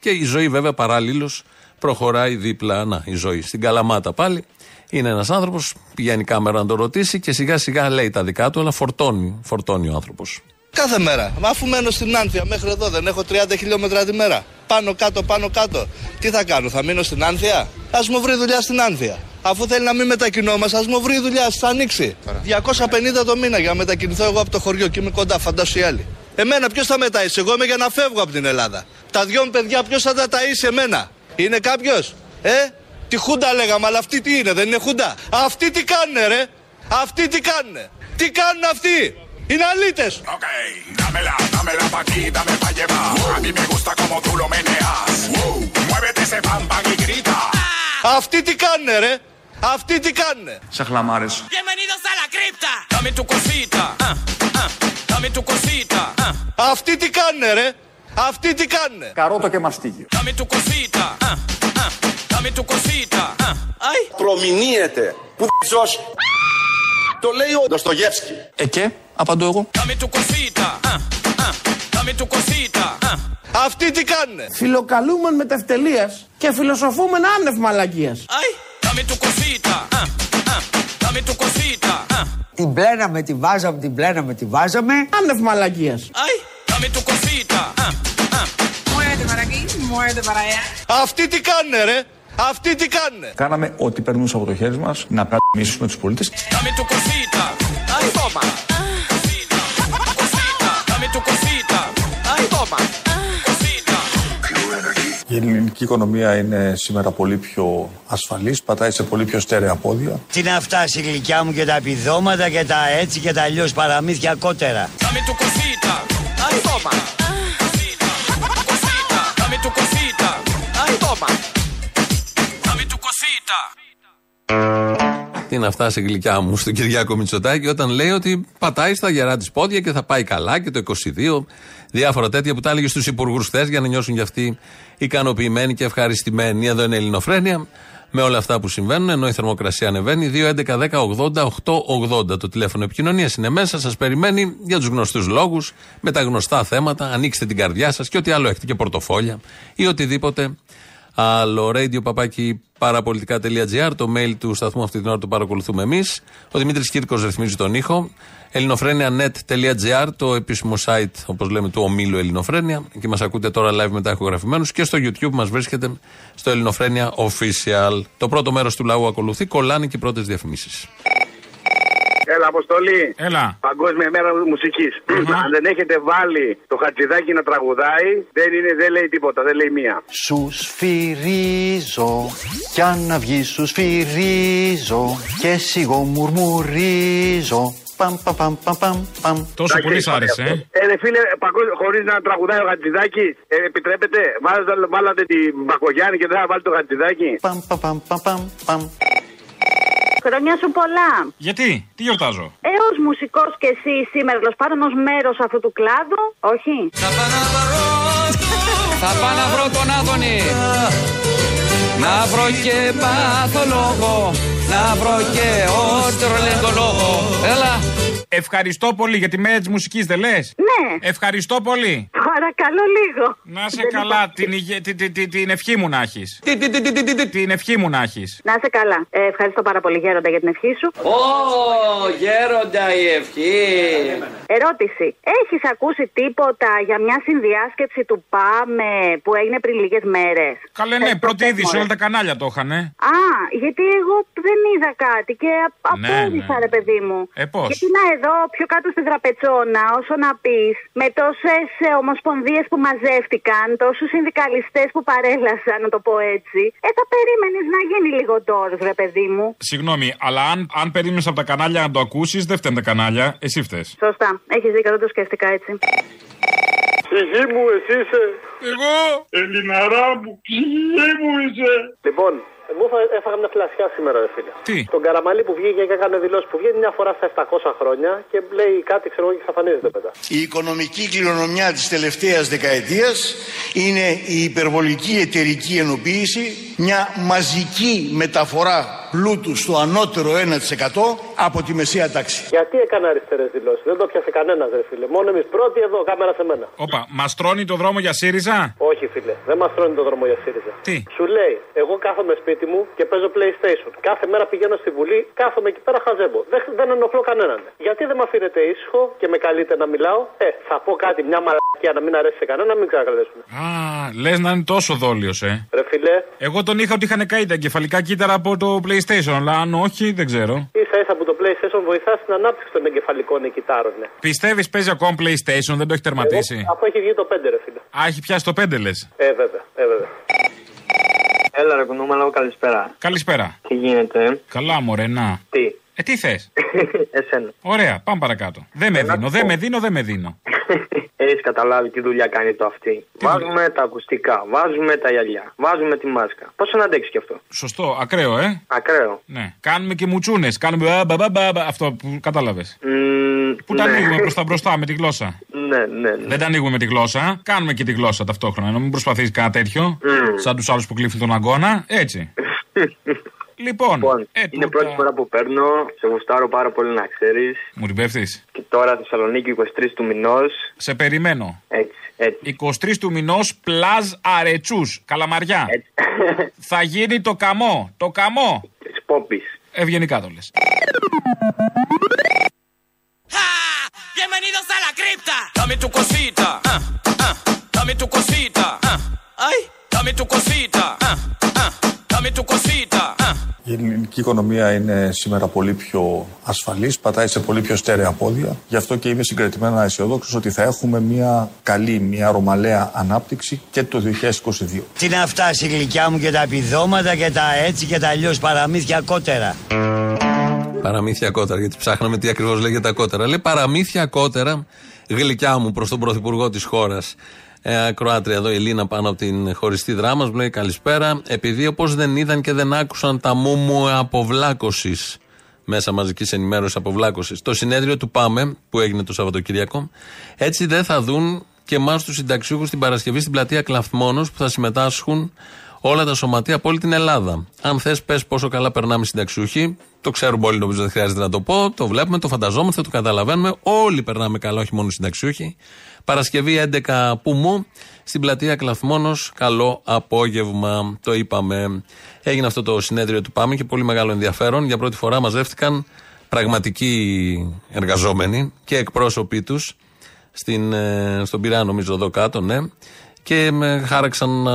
Και η ζωή βέβαια παράλληλως προχωράει δίπλα, να η ζωή, στην Καλαμάτα πάλι. Είναι ένας άνθρωπος, πηγαίνει η κάμερα να το ρωτήσει και σιγά σιγά λέει τα δικά του, αλλά φορτώνει, φορτώνει ο άνθρωπος. Κάθε μέρα. Μα αφού μένω στην Άνθια μέχρι εδώ δεν έχω 30 χιλιόμετρα τη μέρα. Πάνω κάτω, πάνω κάτω. Τι θα κάνω, θα μείνω στην Άνθια; Α μου βρει δουλειά στην Άνθια. Αφού θέλει να μην μετακινόμαστε, ας μου βρει δουλειά, θα ανοίξει. 250 το μήνα για να μετακινηθώ εγώ από το χωριό και είμαι κοντά, φαντάσου οι άλλοι. Εμένα ποιος θα με ταΐσει, εγώ είμαι για να φεύγω από την Ελλάδα. Τα δυο μου παιδιά ποιος θα τα ταΐσει εμένα; Είναι κάποιος, ε; Τη χούντα λέγαμε, αλλά αυτή τι είναι, δεν είναι χούντα; Αυτοί τι κάνουνε, ρε. Αυτοί τι κάνουνε. Τι κάνουν αυτοί; Είναι αλήτες! Ναι, ναι, ναι, ναι, ναι, ναι, ναι. Απ' τη τη δουλειά σου! Μου σε βάμπα και γρίτα! Απ' τη τη δουλειά σου! Απ' τη δουλειά σου! Βιαβενίδο στα κρύπτα! Κάμε του του κοσίτα! Αχ, του κοσίτα! Αχ, καμ' του κοσίτα! Αχ, αυτή τη δουλειά σου! Καρότο και μαστίγιο! Κάμε του κοσίτα! Αχ, του κοσίτα! Προμηνύεται! Που φτιώ! Το λέει ο Ντοστογεύσκη. Ε και, απαντώ εγώ. Dame tu cosita. ah, ah, Dame dame tu cosita. ah. Αυτοί τι κάνουνε; Φιλοκαλούμεν μετευτελεία και φιλοσοφούμεν άνευ μαλακία. Ay, dame tu cosita. ah, ah. Dame tu cosita. ah. Την πλέναμε, τη βάζαμε, την πλέναμε, τη βάζαμε. Άνευ μαλακία. Ay, dame tu cosita. ah, ah. Muévete para aquí, muévete para allá. Αυτοί τι κάνουνε ρε; Αυτοί τι κάνουνε; Κάναμε ό,τι παίρνουμε από το χέρι μας να πρατημίσουμε τους πολίτες. Dame tu cosita. Ay, toma. Cosita. Dame tu cosita. Ay, toma. Cosita. Η ελληνική οικονομία είναι σήμερα πολύ πιο ασφαλής, πατάει σε πολύ πιο στέρεα πόδια. Τι να φτάσει η γλυκιά μου και τα επιδόματα και τα έτσι και τα αλλιώς παραμύθια κότερα. Τι να φτάσει η γλυκιά μου στον Κυριάκο Μητσοτάκη όταν λέει ότι πατάει στα γερά της πόδια και θα πάει καλά και το 22. Διάφορα τέτοια που τα έλεγε στους υπουργούς χθες για να νιώσουν κι αυτοί ικανοποιημένοι και ευχαριστημένοι. Εδώ είναι η Ελληνοφρένεια με όλα αυτά που συμβαίνουν, ενώ η θερμοκρασία ανεβαίνει. 2.11.10.80.880 το τηλέφωνο επικοινωνίας είναι μέσα, σας περιμένει για τους γνωστούς λόγους, με τα γνωστά θέματα. Ανοίξτε την καρδιά σας και ό,τι άλλο έχετε και πορτοφόλια ή οτιδήποτε άλλο. Radio παπάκι παραπολιτικά.gr, το mail του σταθμού αυτή την ώρα το παρακολουθούμε εμείς. Ο Δημήτρης Κύρκος ρυθμίζει τον ήχο. ελληνοφρένια.net.gr, το επίσημο site, όπως λέμε, του ομίλου Ελληνοφρένια. Και μας ακούτε τώρα live μετά ηχογραφημένους. Και στο YouTube μας βρίσκεται στο Ελληνοφρένια Official. Το πρώτο μέρος του λαού ακολουθεί. Κολλάνε και οι πρώτες διαφημίσεις. Έλα, Αποστολή. Έλα. Παγκόσμια μέρα μουσικής. Αν δεν έχετε βάλει το χατζηδάκι να τραγουδάει, δεν, είναι, δεν λέει τίποτα, δεν λέει μία. Σους σφυρίζω κι αν να βγει σους σφυρίζω και σιγό μουρμουρίζω Παμ, παμ, παμ, παμ, παμ, παμ. Τόσο πολύ σ' άρεσε, ε. Ε, ρε φίλε, παγκόσμια, χωρίς να τραγουδάει ο Χατζηδάκη, ε, επιτρέπετε. Βάλατε, βάλατε την Μπακογιάννη και δεν θα βάλει το Χατζηδάκη. Παμ, παμ, παμ, παμ, παμ, παμ. Χρόνια σου πολλά. Γιατί, τι γιορτάζω; Ε, ως μουσικός και εσύ σήμερα, τέλος πάντων, ως μέρος αυτού του κλάδου, όχι; Θα πάω να βρω τον Άδωνη Να βρω και παθολόγο Να βρω και ότρολεντολόγο Έλα Ευχαριστώ πολύ για τη μέρα της μουσικής, δεν λες; Ναι. Ευχαριστώ πολύ. Παρακαλώ λίγο. Να σε Δεν καλά, υπάρχει. την, υγε- τη- τη- τη- την ευχή μου να έχεις. Την ευχή μου να έχεις. Να είσαι καλά. Ε, ευχαριστώ πάρα πολύ, Γέροντα, για την ευχή σου. Ω, γέροντα η ευχή Ερώτηση. Έχεις ακούσει τίποτα για μια συνδιάσκεψη του ΠΑΜΕ που έγινε πριν λίγες μέρες; Καλέ, ναι, πρώτη είδηση, όλα τα κανάλια το είχαν. Α, γιατί εγώ δεν είδα κάτι και α- Ναι, απόρρισα, ναι. ρε παιδί μου. Ε, πώς; Γιατί να εδώ, πιο κάτω στην τραπετσόνα, όσο να πεις, με τόσες ομοσπονδίες που μαζεύτηκαν, τόσους συνδικαλιστές που παρέλασαν, να το πω έτσι, ε, θα περίμενες να γίνει λίγο τώρα, ρε παιδί μου. Συγγνώμη, αλλά αν, αν περίμενες από τα κανάλια να το ακούσεις, δεν φταίνουν τα κανάλια. Εσύ φταίει. Σωστά. Έχεις δίκιο, δεν το σκέφτηκα έτσι. Ψυχή μου, εσύ είσαι. Εγώ. Ελληναρά μου, ψυχή μου είσαι. Λοιπόν, εγώ έφα- έφαγα μια φλασιά σήμερα, ρε φίλε. Τι; Τον Καραμαλή που βγήκε και έκανε δηλώσεις που βγαίνει μια φορά στα 700 χρόνια και λέει κάτι, ξέρω εγώ, και εξαφανίζεται μετά. Η οικονομική κληρονομιά της τελευταίας δεκαετίας είναι η υπερβολική εταιρική ενοποίηση, μια μαζική μεταφορά πλούτου στο ανώτερο 1% από τη μεσαία τάξη. Γιατί έκανε αριστερές δηλώσεις, δεν το πιάσε κανένας, ρε φίλε. Μόνο εμείς πρώτοι εδώ, κάμερα σε μένα. Όπα, μας τρώνει το δρόμο για ΣΥΡΙΖΑ; Όχι, φίλε, δεν μας τρώνε το δρόμο για ΣΥΡΙΖΑ. Τι; Σου λέει, εγώ κάθομαι σπίτι μου και παίζω PlayStation. Κάθε μέρα πηγαίνω στη Βουλή, κάθομαι εκεί πέρα χαζέμπο. Δεν, δεν ενοχλώ κανέναν. Γιατί δεν με αφήνετε ήσυχο και με καλείτε να μιλάω; Ε, θα πω κάτι, μια μαλακία να μην αρέσει σε κανένα, να μην ξανακαλέσουν. Α, λες να είναι τόσο δόλιος, ε. Ρε φίλε, Εγώ τον είχα ότι είχαν καεί τα εγκεφαλικά κύτταρα από το PlayStation, αλλά αν όχι, δεν ξέρω. ίσα ίσα που το PlayStation βοηθάς στην ανάπτυξη των εγκεφαλικών κυτάρων. Ναι. Πιστεύεις παίζει ακόμα PlayStation, δεν το έχει τερματίσει; Εγώ, αφού έχει βγει το 5, ρε φίλε. Α, έχει πιάσει το 5 λες. Ε, βέβαια, ε, βέβαια. Έλα ρε κουνούμαλο, καλησπέρα. Καλησπέρα. Τι γίνεται, Καλά, μωρέ, να. τι, Ε, τι θες; εσένα. Ωραία, πάμε παρακάτω. Δεν με δίνω, δεν με δίνω, δεν με δίνω. Έχεις καταλάβει τι δουλειά κάνει το αυτή. Βάζουμε τα ακουστικά, βάζουμε τα γυαλιά, βάζουμε τη μάσκα. Πώς να αντέξεις κι αυτό; Σωστό, ακραίο, ε. Ακραίο. Ναι. Κάνουμε και μουτσούνες. Κάνουμε. α, μπα, μπα, μπα, μπα, αυτό που κατάλαβες. Μμμ, Που τα ναι. ανοίγουμε προς τα μπροστά με τη γλώσσα. Ναι, ναι, ναι. Δεν τα ανοίγουμε με τη γλώσσα. Κάνουμε και τη γλώσσα ταυτόχρονα. Να μην προσπαθείς κάτι τέτοιο. Σαν τους άλλους που κλείφουν τον αγώνα. Έτσι. Λοιπόν, ε, Είναι πρώτη φορά που παίρνω, σε γουστάρω πάρα πολύ να ξέρεις. μου την πέφτεις; Και τώρα Θεσσαλονίκη 23 του μηνός. Σε περιμένω. Έτσι, έτσι. 23 του μηνός, πλάζ αρετσούς. Καλαμαριά. Θα γίνει το καμό. Το καμό. Της Πόπης. Ευγενικά το λες. Bienvenidos a la cripta. Dame tu cosita. ah, ah, Dame tu cosita. ah. Ay, dame tu cosita. ah, ah, Dame tu cosita. ah. Η ελληνική οικονομία είναι σήμερα πολύ πιο ασφαλής, πατάει σε πολύ πιο στέρεα πόδια. Γι' αυτό και είμαι συγκρατημένα αισιοδόξο ότι θα έχουμε μια καλή, μια ρωμαλαία ανάπτυξη και το 2022. Τι να φτάσει η γλυκιά μου και τα επιδόματα και τα έτσι και τα αλλιώς παραμύθια κότερα. Παραμύθια κότερα, γιατί ψάχναμε τι ακριβώς λέγεται τα κότερα. Λέει παραμύθια κότερα, γλυκιά μου προς τον πρωθυπουργό της χώρας. Ε, Κροάτρια εδώ, η Ελίνα πάνω από την χωριστή δράμα, μου λέει καλησπέρα. Επειδή όπως δεν είδαν και δεν άκουσαν τα μου μου αποβλάκωσης μέσα μαζικής ενημέρωσης αποβλάκωσης. Το συνέδριο του ΠΑΜΕ που έγινε το Σαββατοκύριακο, έτσι δεν θα δουν και εμάς τους συνταξιούχους την Παρασκευή στην πλατεία Κλαθμόνο που θα συμμετάσχουν όλα τα σωματεία από όλη την Ελλάδα. Αν θες, πες πόσο καλά περνάμε οι συνταξιούχοι. Το ξέρουμε όλοι, νομίζω δεν χρειάζεται να το πω. Το βλέπουμε, το φανταζόμαστε, το καταλαβαίνουμε. Όλοι περνάμε καλά, όχι μόνο οι συνταξιούχοι. Παρασκευή 11 Πουμού στην πλατεία Κλαθμόνο. Καλό απόγευμα. Το είπαμε. Έγινε αυτό το συνέδριο του ΠΑΜΕ και πολύ μεγάλο ενδιαφέρον. Για πρώτη φορά μαζεύτηκαν πραγματικοί εργαζόμενοι και εκπρόσωποι τους στην, ε, στον Πειραιά, νομίζω εδώ κάτω, ναι. Και με χάραξαν ε,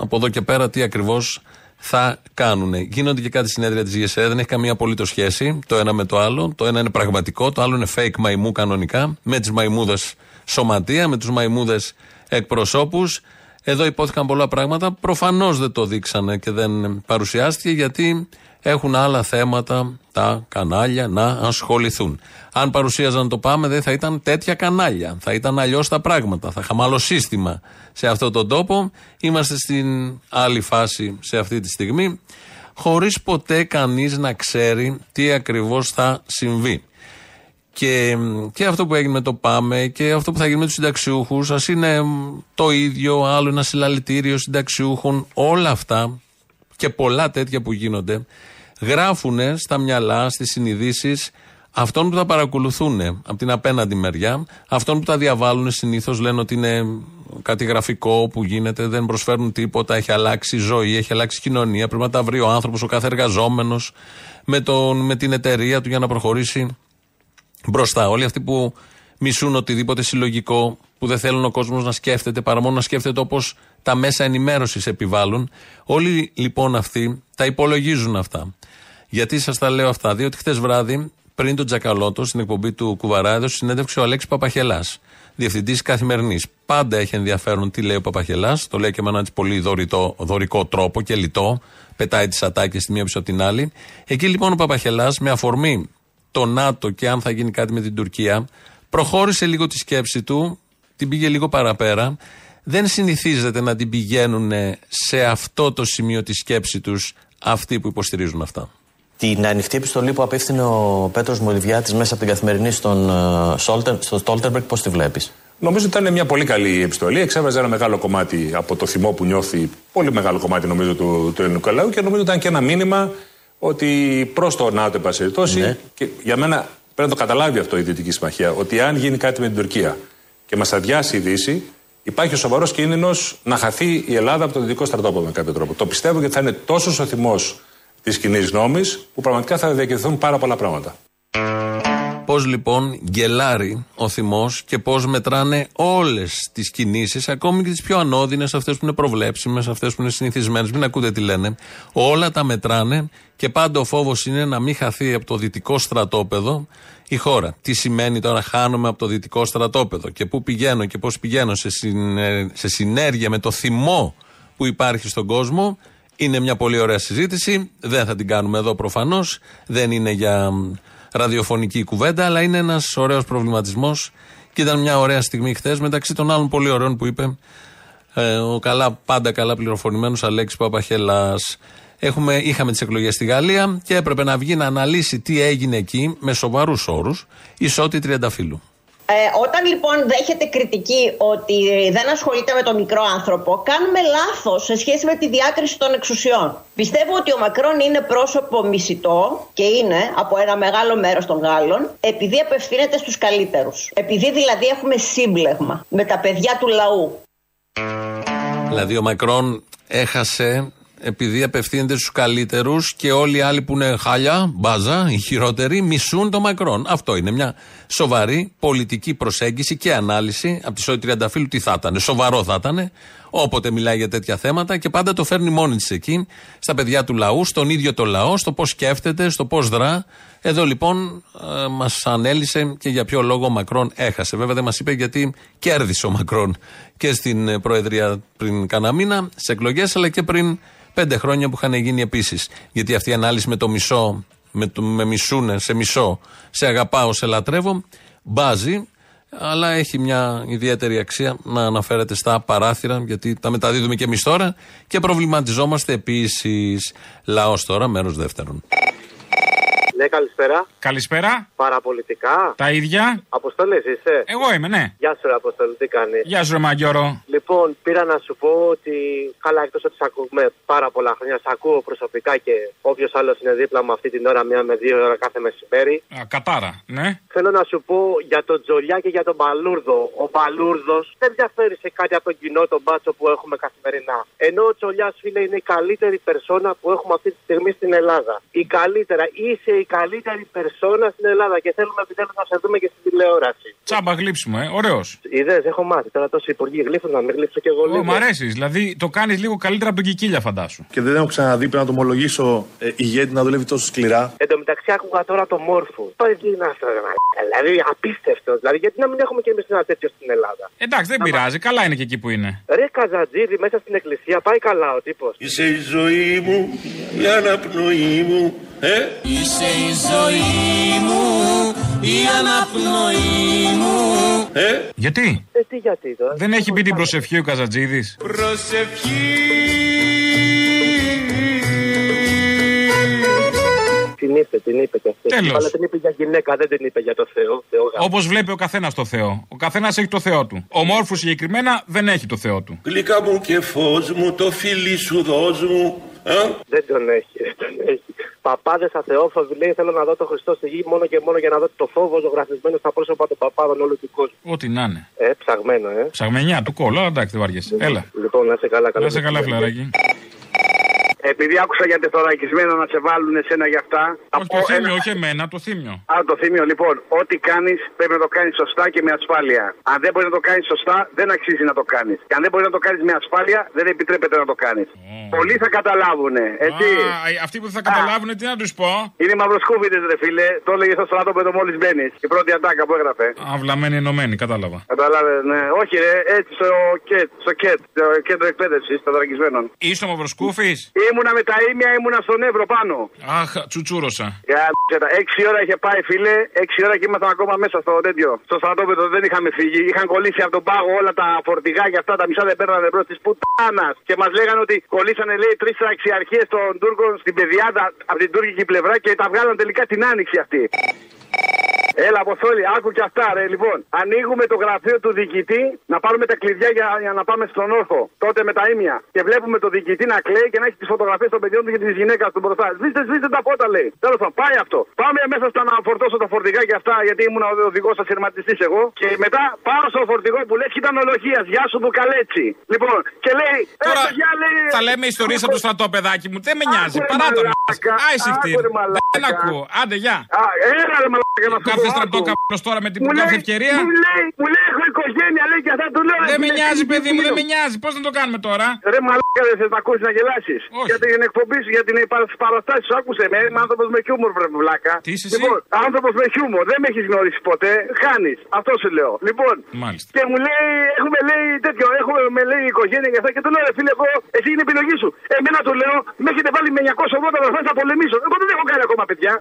από εδώ και πέρα τι ακριβώς θα κάνουν. Γίνονται και κάτι συνέδρια της ΓΕΣΕ, δεν έχει καμία απολύτως σχέση το ένα με το άλλο. Το ένα είναι πραγματικό, το άλλο είναι fake μαϊμού κανονικά, με τις μαϊμούδες σωματεία, με τους μαϊμούδες εκπροσώπους. Εδώ υπόθηκαν πολλά πράγματα. Προφανώς δεν το δείξανε και δεν παρουσιάστηκε γιατί έχουν άλλα θέματα τα κανάλια να ασχοληθούν. Αν παρουσίαζαν το πάμε, δεν θα ήταν τέτοια κανάλια. Θα ήταν αλλιώς τα πράγματα. Θα είχαμε άλλο σύστημα σε αυτόν τον τόπο. Είμαστε στην άλλη φάση σε αυτή τη στιγμή, χωρίς ποτέ κανείς να ξέρει τι ακριβώς θα συμβεί. Και, και αυτό που έγινε με το ΠΑΜΕ και αυτό που θα γίνει με τους συνταξιούχους, ας είναι το ίδιο, άλλο ένα συλλαλητήριο συνταξιούχων, όλα αυτά και πολλά τέτοια που γίνονται, γράφουν στα μυαλά, στις συνειδήσεις αυτών που τα παρακολουθούν από την απέναντι μεριά, αυτών που τα διαβάλουν συνήθως λένε ότι είναι κάτι γραφικό που γίνεται, δεν προσφέρουν τίποτα, έχει αλλάξει η ζωή, έχει αλλάξει η κοινωνία. Πρέπει να τα βρει ο άνθρωπος, ο κάθε εργαζόμενος με, με την εταιρεία του για να προχωρήσει μπροστά. Όλοι αυτοί που μισούν οτιδήποτε συλλογικό, που δεν θέλουν ο κόσμος να σκέφτεται παρά μόνο να σκέφτεται όπως τα μέσα ενημέρωσης επιβάλλουν. Όλοι λοιπόν αυτοί τα υπολογίζουν αυτά. Γιατί σας τα λέω αυτά, διότι χτε βράδυ, πριν τον Τζακαλώτο, στην εκπομπή του Κουβαρά, έδωσε συνέντευξη ο Αλέξης Παπαχελάς, διευθυντής καθημερινής. Πάντα έχει ενδιαφέρον τι λέει ο Παπαχελάς, το λέει και με έναν πολύ δωρητό, δωρικό τρόπο και λιτό, πετάει τις ατάκες τη μία πίσω από την άλλη. Εκεί λοιπόν ο Παπαχελάς, με αφορμή το ΝΑΤΟ και αν θα γίνει κάτι με την Τουρκία, προχώρησε λίγο τη σκέψη του, την πήγε λίγο παραπέρα. Δεν συνηθίζεται να την πηγαίνουν σε αυτό το σημείο τη σκέψη τους αυτοί που υποστηρίζουν αυτά. Την ανοιχτή επιστολή που απίφθινε ο Πέτρος Μολυβιάτης μέσα από την καθημερινή στον, ε, Σόλτερ, στο Στόλτερμπεργκ, πώς τη βλέπεις; Νομίζω ότι ήταν μια πολύ καλή επιστολή. Εξέβαζε ένα μεγάλο κομμάτι από το θυμό που νιώθει, πολύ μεγάλο κομμάτι νομίζω του, του ελληνικού λαού και νομίζω ότι ήταν και ένα μήνυμα ότι προς το ΝΑΤΟ, εν ναι. και για μένα πρέπει να το καταλάβει αυτό η Δυτική Συμμαχία, ότι αν γίνει κάτι με την Τουρκία και μας αδειάσει η Δύση, υπάρχει ο σοβαρός κίνδυνος να χαθεί η Ελλάδα από το δυτικό στρατόπεδο με κάποιο τρόπο. Το πιστεύω γιατί θα είναι τόσο ο θυμό της κοινή γνώμης που πραγματικά θα διακριθούν πάρα πολλά πράγματα. Πώς λοιπόν γκελάρει ο θυμός και πώς μετράνε όλες τις κινήσεις, ακόμη και τις πιο ανώδυνες, αυτές που είναι προβλέψιμες, αυτές που είναι συνηθισμένες. Μην ακούτε τι λένε. Όλα τα μετράνε και πάντα ο φόβος είναι να μην χαθεί από το δυτικό στρατόπεδο η χώρα. Τι σημαίνει τώρα χάνομαι από το δυτικό στρατόπεδο και πού πηγαίνω και πώς πηγαίνω σε, σε συνέργεια με το θυμό που υπάρχει στον κόσμο. Είναι μια πολύ ωραία συζήτηση. Δεν θα την κάνουμε εδώ προφανώς. Δεν είναι για ραδιοφωνική κουβέντα, αλλά είναι ένας ωραίος προβληματισμός και ήταν μια ωραία στιγμή χθες μεταξύ των άλλων πολύ ωραίων που είπε ε, ο καλά, πάντα καλά πληροφορημένος Αλέξης Παπαχέλας. Είχαμε τις εκλογές στη Γαλλία και έπρεπε να βγει να αναλύσει τι έγινε εκεί με σοβαρούς όρους ισότη τριανταφύλου. Ε, όταν λοιπόν δέχεται κριτική ότι δεν ασχολείται με τον μικρό άνθρωπο, κάνουμε λάθος σε σχέση με τη διάκριση των εξουσιών. Πιστεύω ότι ο Μακρόν είναι πρόσωπο μισητό και είναι από ένα μεγάλο μέρος των Γάλλων, επειδή απευθύνεται στους καλύτερους. Επειδή δηλαδή έχουμε σύμπλεγμα με τα παιδιά του λαού. Δηλαδή ο Μακρόν έχασε επειδή απευθύνεται στους καλύτερους και όλοι οι άλλοι που είναι χάλια, μπάζα, οι χειρότεροι, μισούν τον Μακρόν. Αυτό είναι μια σοβαρή πολιτική προσέγγιση και ανάλυση. Από τη Σόη Τριανταφύλου τι θα ήταν, σοβαρό θα ήταν, όποτε μιλάει για τέτοια θέματα και πάντα το φέρνει μόνη της εκεί, στα παιδιά του λαού, στον ίδιο το λαό, στο πώς σκέφτεται, στο πώς δρά. Εδώ λοιπόν ε, μας ανέλησε και για ποιο λόγο ο Μακρόν έχασε. Βέβαια δεν μας είπε γιατί κέρδισε ο Μακρόν και στην ε, Προεδρία πριν κάνα μήνα, στι εκλογές, αλλά και πριν πέντε χρόνια που είχαν γίνει επίσης. Γιατί αυτή η ανάλυση με το μισό, με, το, με μισούνε, σε μισό, σε αγαπάω, σε λατρεύω, μπάζει, αλλά έχει μια ιδιαίτερη αξία να αναφέρεται στα παράθυρα, γιατί τα μεταδίδουμε και εμείς τώρα και προβληματιζόμαστε επίσης. Λαός τώρα, μέρος δεύτερον. Ναι, καλησπέρα. Καλησπέρα. Παραπολιτικά. Τα ίδια. Αποστολή, είσαι. Εγώ είμαι, ναι. Γεια σου, ρε Αποστολή, τι κάνει. Γεια σου, ρε Μαγκιόρο. Λοιπόν, πήρα να σου πω ότι καλά, εκτός ότι σε ακούμε πάρα πολλά χρόνια, σε ακούω προσωπικά και όποιος άλλος είναι δίπλα μου αυτή την ώρα, μία με δύο ώρα κάθε μεσημέρι. Α, κατάρα, ναι. Θέλω να σου πω για τον Τζολιά και για τον Παλούρδο. Ο Παλούρδος δεν διαφέρει σε κάτι από τον κοινό τον μπάτσο που έχουμε καθημερινά. Ενώ ο Τζολιάς, φίλε, είναι η καλύτερη περσόνα που έχουμε αυτή τη στιγμή στην Ελλάδα. Η καλύτερα. Είσαι η καλύτερη περσόνα στην Ελλάδα και θέλουμε επιτέλους να σε δούμε και στην τηλεόραση. Τσάμπα γλύψιμο, ε. Ωραίος. Είδε, έχω μάθει. Τώρα τόσοι υπουργοί γλύφουν να μην γλύψω κι εγώ λίγο. Μ' αρέσεις. Δηλαδή το κάνεις λίγο καλύτερα από τον Κικίλια, φαντάσου. Και δεν έχω ξαναδεί πρέπει να το ομολογήσω ε, ηγέτη να δουλεύει τόσο σκληρά. Εν τω μεταξύ άκουγα τώρα το μόρφο. Το τι είναι αυτό, ρε μαλάκα. Δηλαδή απίστευτος. Δηλαδή γιατί να μην έχουμε και εμείς ένα τέτοιο στην Ελλάδα; Εντάξει, δεν πειράζει. Καλά είναι και εκεί που είναι. Ρε Καζατζίδη μέσα στην εκκλησία πάει καλά ο τύπος. Είσαι η ζωή μου, η αναπνοή μου, ε; Είσαι η ζωή μου, η αναπνοή μου. Ε; Γιατί; Ε, τι γιατί τώρα. Δεν έχει πει την προσευχή ο Καζατζίδη. Την είπε, την είπε και αυτή. Τέλος. Αλλά την είπε για γυναίκα, δεν την είπε για το Θεό. Θεό γάμο. Όπως βλέπει ο καθένας το Θεό. Ο καθένας έχει το Θεό του. Ο μόρφου συγκεκριμένα δεν έχει το Θεό του. Γλυκά μου και φως μου, το φίλι σου δώσ' μου. Ε; Δεν τον έχει, δεν τον έχει. Παπάδες αθεόφοβοι λέει: Θέλω να δω το Χριστό στη γη μόνο και μόνο για να δω το φόβο ζωγραφισμένο στα πρόσωπα των παπάδων όλου του κόσμου. Ό,τι να είναι. Ε, ψαγμένο, ε. Ψαγμενιά του κόλλου, αλλά εντάξει, δεν βαριέσαι. Έλα. Λοιπόν, να σε καλά, καλά. Να σε καλά, φλαράκι. Επειδή άκουσα για τεθωρακισμένα να σε βάλουν εσένα για αυτά. Όχι το θύμιο, όχι εμένα, το θύμιο. Α, το θύμιο, λοιπόν. Ό,τι κάνεις πρέπει να το κάνεις σωστά και με ασφάλεια. Αν δεν μπορείς να το κάνεις σωστά, δεν αξίζει να το κάνεις. Και αν δεν μπορείς να το κάνεις με ασφάλεια, δεν επιτρέπεται να το κάνεις. Πολλοί θα καταλάβουν. Έτσι. Α, αυτοί που θα καταλάβουν, τι να τους πω; Είναι μαυροσκούβιδε, ρε φίλε. Το έλεγες στο στράτοπεδο μόλις μπαίνεις. Η πρώτη ατάκα που έγραφε. Αυλαμένοι ενωμένοι, κατάλαβα. Κατάλαβε, ναι. Όχι, ρε, έτσι στο ΚΕΤ, στο ΚΕΤ, το κέντρο εκπαίδευσης των δραγισμένων. Είσαι ο Μαυροσκούφης; Ήμουνα με τα ίμια, ήμουνα στον Εύρο πάνω. Αχ, τσουτσούρωσα. Γάμισε Έξι ώρα είχε πάει, φίλε. Έξι ώρα και ήμασταν ακόμα μέσα στο τέτοιο. Στο στρατόπεδο δεν είχαμε φύγει. Είχαν κολλήσει από τον πάγο όλα τα φορτηγά και αυτά τα μισά δεν παίρνανε μπρος της πουτάνας. Και μας λέγανε ότι κολλήσανε, λέει, τρεις αξιαρχίε των Τούρκων στην πεδιάδα από την τουρκική πλευρά και τα βγάλαν τελικά την άνοιξη αυτή. Έλα, Αποστόλη, άκου και αυτά, ρε. Λοιπόν, ανοίγουμε το γραφείο του διοικητή να πάρουμε τα κλειδιά για, για να πάμε στον όρθο. Τότε με τα ίμια. Και βλέπουμε το διοικητή να κλαίει και να έχει τις φωτογραφίες των παιδιών του και της γυναίκας του μπροστά. Σβήστε, σβήστε τα φώτα, λέει. Τέλος πάντων, πάει αυτό. Πάμε μέσα στα να φορτώσω τα φορτηγά και αυτά, γιατί ήμουν ο οδηγός ασυρματιστής εγώ. Και μετά πάω στο φορτηγό που λέει ήταν ολογία. Γεια σου, Μπουκαλέτσι. Λοιπόν, και λέει. Τώρα «Ε, παιδιά, λέει, θα λέμε ιστορίες από το στρατό, παιδάκι μου. Δεν με νοιάζει. Άκου, ρε, Παρά τον μαλάκα, Άισε άκου, χτύρι. ρε, μαλάκα. Δεν ακούω. Άντε, γεια. Α, έλα, ρε, μαλάκα, να σου Κάθε πω, στρατό άκου. καπνό τώρα με την Μου κάθε λέει- ευκαιρία. Μου λέει, μου λέει, έχω οικογένεια, αλήθεια θα του λέω. Δεν με νοιάζει, παιδί μου, δεν με νοιάζει. Πώ να το κάνουμε τώρα. Ρε μαλάκα, δεν θε να ακούσει να γελάσει. Για την εκπομπή σου, για την σου, άκουσε με. Είμαι άνθρωπο με χιούμορ, βρε βλάκα. Τι είσαι, λοιπόν, άνθρωπο με χιούμορ, δεν με έχει γνωρίσει ποτέ. Χάνει. Αυτό σου λέω. Λοιπόν, Μάλιστα. και μου λέει, έχουμε λέει τέτοιο, έχουμε με λέει οικογένεια και αυτά. Και του λέω, ρε φίλε, εγώ, εσύ είναι επιλογή σου. Εμένα του λέω, με έχετε βάλει με 980 βαθμού να πολεμήσω. Εγώ δεν έχω κάνει ακόμα παιδιά.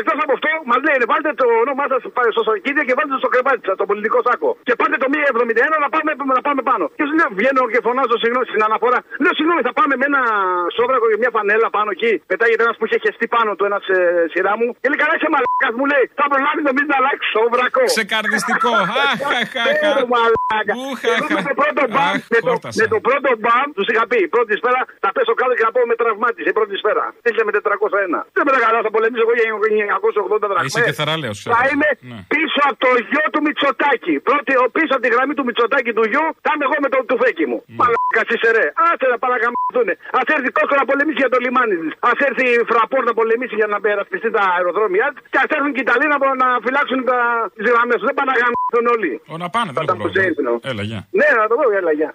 Εκτό από αυτό, μα λένε, βάλτε το όνομά σα στο σαρκίδι και βάλτε στο κρεβάτι σα, το πολιτικό σάκο. Και πάτε το 1,76 ένα να πάμε, να πάμε πάνω. Και σου λέω, βγαίνω και φωνάζω συγγνώμη στην αναφορά. Λέω, συγγνώμη, θα πάμε με ένα σόβρακο και μια φανέλα πάνω εκεί. Πετάγεται ένας που είχε χεστεί πάνω του ένας ε, σειρά μου. Και λέει, καλά, είσαι μαλάκας μου λέει, θα προλάβεις το μην να αλλάξεις σόβρακο. Ξεκαρδιστικό. Αχαχαχα. Με το πρώτο μπαμ τους είχα πει, πρώτη σφαίρα θα πέσω κάτω και θα πω με τραυμάτιση, πρώτη σφαίρα. Τέλειε με 401. Δεν πέρα καλά, θα πολεμήσω εγώ για 980 δραχμές. Είσαι και θαραλέος. Θα είμαι ναι. πίσω από το γιο του Μητσοτάκη. Πρώτη, πίσω από τη γραμμή του Μητσοτάκη του γιου, θα είμαι εγώ με το τουφέκι μου. Μαλάκα είσαι ρε. Άσε να παρακαμπούνε. Α έρθει Κόσκο να πολεμήσει για το λιμάνι της. Α έρθει η Φραπόρ να πολεμήσει για να περασπιστεί τα αεροδρόμια της. Και ας έρθουν και οι Ιταλοί να, να φυλάξουν τις γραμμές τους. Δεν πάνε να γαμίσουν όλοι. Ω, να πάνε, δεν έχω πρόβλημα. Έλα, γεια. Ναι, να το πω, έλα, γεια.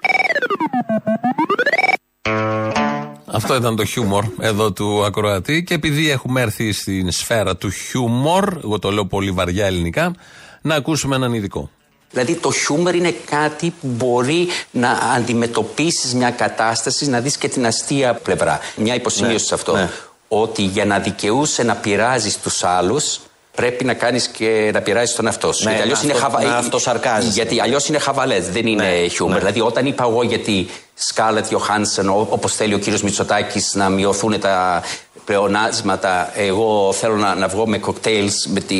Αυτό ήταν το χιούμορ εδώ του ακροατή και επειδή έχουμε έρθει στην σφαίρα του χιούμορ, εγώ το λέω πολύ βαριά ελληνικά, να ακούσουμε έναν ειδικό. Δηλαδή το χιούμορ είναι κάτι που μπορεί να αντιμετωπίσεις μια κατάσταση, να δεις και την αστεία πλευρά. Μια υποσημείωση σε αυτό. Ότι για να δικαιούσε να πειράζεις τους άλλους, πρέπει να κάνεις και να πειράζεις τον εαυτό σου. Ναι, γιατί αλλιώς να είναι, αυτο- χαβα... να αυτοσαρκάζεσαι. γιατί αλλιώς είναι χαβαλές, δεν είναι χιούμορ. Δηλαδή όταν είπα εγώ γιατί Σκάλετ Γιωχάνσεν, όπως θέλει ο κύριος Μητσοτάκης να μειωθούν τα πλεονάσματα, εγώ θέλω να, να βγω με κοκτέιλς με τη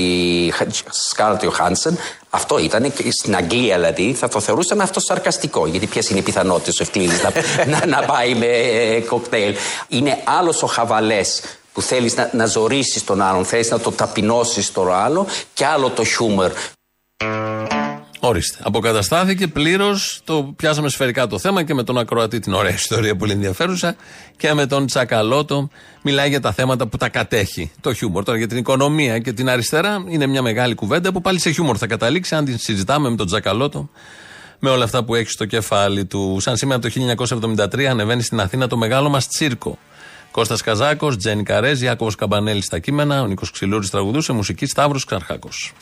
Σκάλετ Γιωχάνσεν. Αυτό ήταν και στην Αγγλία δηλαδή, θα το θεωρούσαμε αυτό σαρκαστικό. Γιατί ποιες είναι οι πιθανότητες ο Ευκλήδης να, να, να πάει με ε, κοκτέιλ. Είναι άλλος ο χαβαλές που θέλεις να, να ζωρίσεις τον άλλον, θέλεις να το ταπεινώσεις τον άλλο, και άλλο το χιούμορ. Ορίστε. Αποκαταστάθηκε πλήρως. Το πιάσαμε σφαιρικά το θέμα και με τον Ακροατή την ωραία ιστορία πολύ ενδιαφέρουσα. Και με τον Τσακαλώτο μιλάει για τα θέματα που τα κατέχει. Το χιούμορ. Τώρα για την οικονομία και την αριστερά είναι μια μεγάλη κουβέντα που πάλι σε χιούμορ θα καταλήξει αν την συζητάμε με τον Τσακαλώτο. Με όλα αυτά που έχει στο κεφάλι του. Σαν σήμερα το 1973 ανεβαίνει στην Αθήνα το μεγάλο μας τσίρκο. Κώστας Καζάκος, Τζένι Καρέζ, Ιάκωβος Καμπανέλη στα κείμενα, ο Νίκος Ξυλούρης τραγουδούσε, μουσική Σταύρος Ξαρχάκος.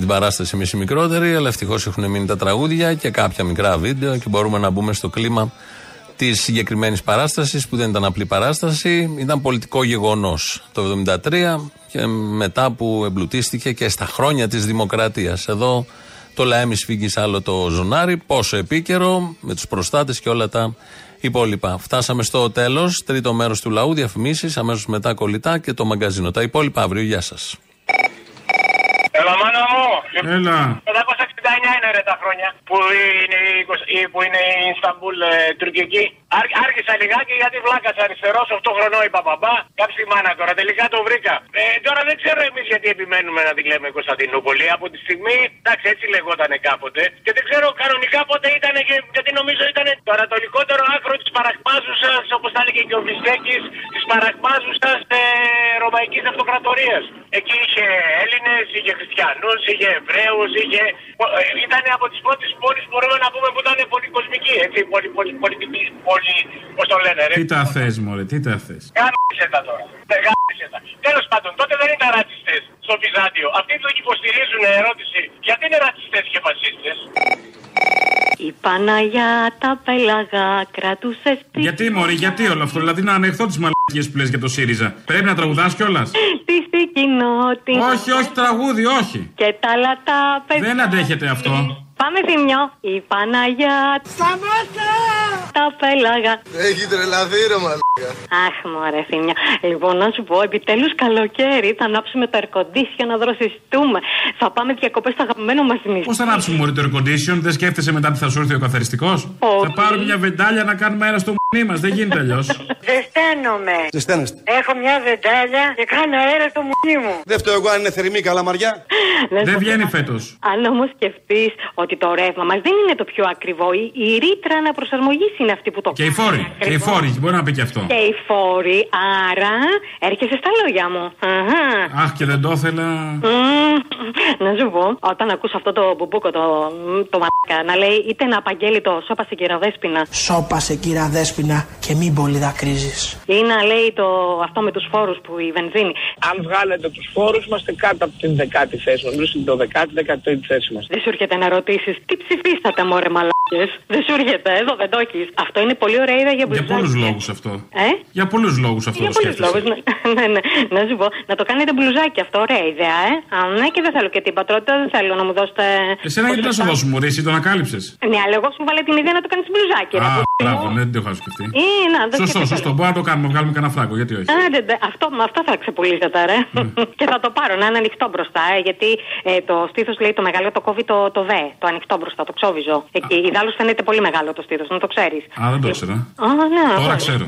Την παράσταση εμείς οι μικρότεροι, αλλά ευτυχώς έχουν μείνει τα τραγούδια και κάποια μικρά βίντεο και μπορούμε να μπούμε στο κλίμα της συγκεκριμένης παράστασης που δεν ήταν απλή παράσταση, ήταν πολιτικό γεγονός το 1973 και μετά που εμπλουτίστηκε και στα χρόνια της Δημοκρατίας. Εδώ το λαέμι σφίγγει άλλο το ζωνάρι, πόσο επίκαιρο, με τους προστάτες και όλα τα υπόλοιπα. Φτάσαμε στο τέλος. Τρίτο μέρος του λαού, διαφημίσεις, αμέσως μετά κολλητά και το μαγκαζίνο. Τα υπόλοιπα αύριο. Γεια σας. Έλα, μάνα μου. Έλα. 569 είναι ρε τα χρόνια που είναι, η εικοσ- η- που είναι η Ινσταμπούλ ε, τουρκική. Άρχ- άρχισα λιγάκι γιατί βλάκα αριστερός, 8 χρονών είπα μπαμπά. Κάψει τη μάνα τώρα, τελικά το βρήκα. Ε, τώρα δεν ξέρω εμείς γιατί επιμένουμε να τη λέμε Κωνσταντινούπολη. Από τη στιγμή, εντάξει, έτσι λεγότανε κάποτε. Και δεν ξέρω κανονικά πότε ήταν, γιατί νομίζω ήταν το ανατολικότερο άκρο της παρακμάζουσας, όπως τα έλεγε και ο Βιστέκη, της παρακμάζουσας ε, Ρωμαϊκής Αυτοκρατορίας. Εκεί είχε Έλληνες, είχε Χριστιανούς, είχε Εβραίους, είχε. Ήταν από τις πρώτες πόλεις που μπορούμε να πούμε που ήταν πολυκοσμική. Έτσι, πολυ, πολυ, πολιτική. Πολυ, Πώς το λένε, ρε. Τι τα θες, Μωρέ, τι τα θες. Γάμισε τα τώρα. Δεν γάμισε τα. Τέλος πάντων, τότε δεν ήταν ρατσιστές στο Βυζάντιο. Αυτοί που υποστηρίζουν ερώτηση, γιατί είναι ρατσιστές και φασίστες; Η Παναγιά τα πέλαγα κρατούσες σπίτι Γιατί, Μωρή, γιατί όλο αυτό. Δηλαδή να ανεχθώ τις μαλακίες που λες για το ΣΥΡΙΖΑ. Πρέπει να τραγουδάς κιόλας; τη στην κοινότητα. όχι, όχι, τραγούδι, όχι. Και τα λατά παιδιά. Δεν αντέχετε αυτό. Πάμε θύμιο. Η Παναγιά. Σταμάτα! Τα πέλαγα. Έχει τρελαθεί ρε μαλάκα. Αχ, μωρέ, θύμιο. Λοιπόν, να σου πω, επιτέλους καλοκαίρι θα ανάψουμε το air condition να δροσιστούμε. Θα πάμε διακοπές στο αγαπημένο μας νησί. Πώς θα ανάψουμε μωρή το air condition, δεν σκέφτεσαι μετά τι θα σου έρθει ο καθαριστικός; Θα πάρουμε μια βεντάλια να κάνουμε αέρα στο μνή μας, δεν γίνεται αλλιώς. Ζεσταίνομαι. Ζεσταίνεστε. Έχω μια βεντάλια και κάνω αέρα στο μουνί μου. Δεν φταίω εγώ αν είναι θερμή καλαμαριά. Δεν βγαίνει φέτος. Αν όμως σκεφτείς ότι το ρεύμα μας δεν είναι το πιο ακριβό, η, η ρήτρα αναπροσαρμογής είναι αυτή που το Και οι φόροι. Και οι φόροι, μπορεί να πει και αυτό. Και οι φόροι, άρα έρχεσαι στα λόγια μου. Αχα. Αχ, και δεν το ήθελα. Μμμ. Να σου πω, όταν ακούς αυτό το μπουμπούκο, το, το μαλάκα, να λέει είτε να απαγγέλει το σώπα σε κυραδέσπινα Σώπασε κύρα Δέσποινα και μην πολύ δακρύζεις. ή να λέει το, αυτό με τους φόρους που η βενζίνη. Αν βγάλετε τους φόρους, είμαστε κάτω από την δεκάτη θέση μας. Νομίζω το δεκάτη, δεκατή θέση μας. Δεν σου έρχεται να ρωτήσεις τι ψηφίσατε, μωρέ μαλάκες; Δεν σου έρχεται, εδώ δεν το έχεις. Αυτό είναι πολύ ωραία ιδέα για Για μπλουζάκι. πολλού λόγους αυτό. Ε; Για πολλούς λόγους αυτό Για το πολλούς σκέφτεσαι. λόγους. Ναι, ναι, να σου πω, να το κάνετε μπλουζάκι αυτό, ωραία ιδέα, ε. Α, ναι, και δεν θέλω και την πατρότητα, δεν θέλω να μου δώσετε. Εσένα γιατί να σου δώσουν μωρή, εσύ το ανακάλυψε. Ναι, αλλά εγώ σου βάλε την ιδέα να το κάνεις μπλουζάκι. ρε, Α, που- μπράβο, ναι, δεν το είχα σκεφτεί. Ε, να, δεν Σωστό, σκέφτηκα. σωστό. Μπορεί να το κάνουμε, να βγάλουμε κανένα φράγκο, γιατί όχι. Άντε, ντε, αυτό, με αυτό θα ξεπουλήσετε, ρε. Ναι. και θα το πάρω, να είναι ανοιχτό μπροστά, ε, γιατί ε, το στήθος λέει το μεγάλο το κόβει το, το δε, το ανοιχτό μπροστά, το ξόβιζο. Εκεί, ιδάλω φαίνεται πολύ μεγάλο το στήθος, να το ξέρεις. Α, δεν το ήξερα. Α, ναι, Τώρα ναι. ξέρω.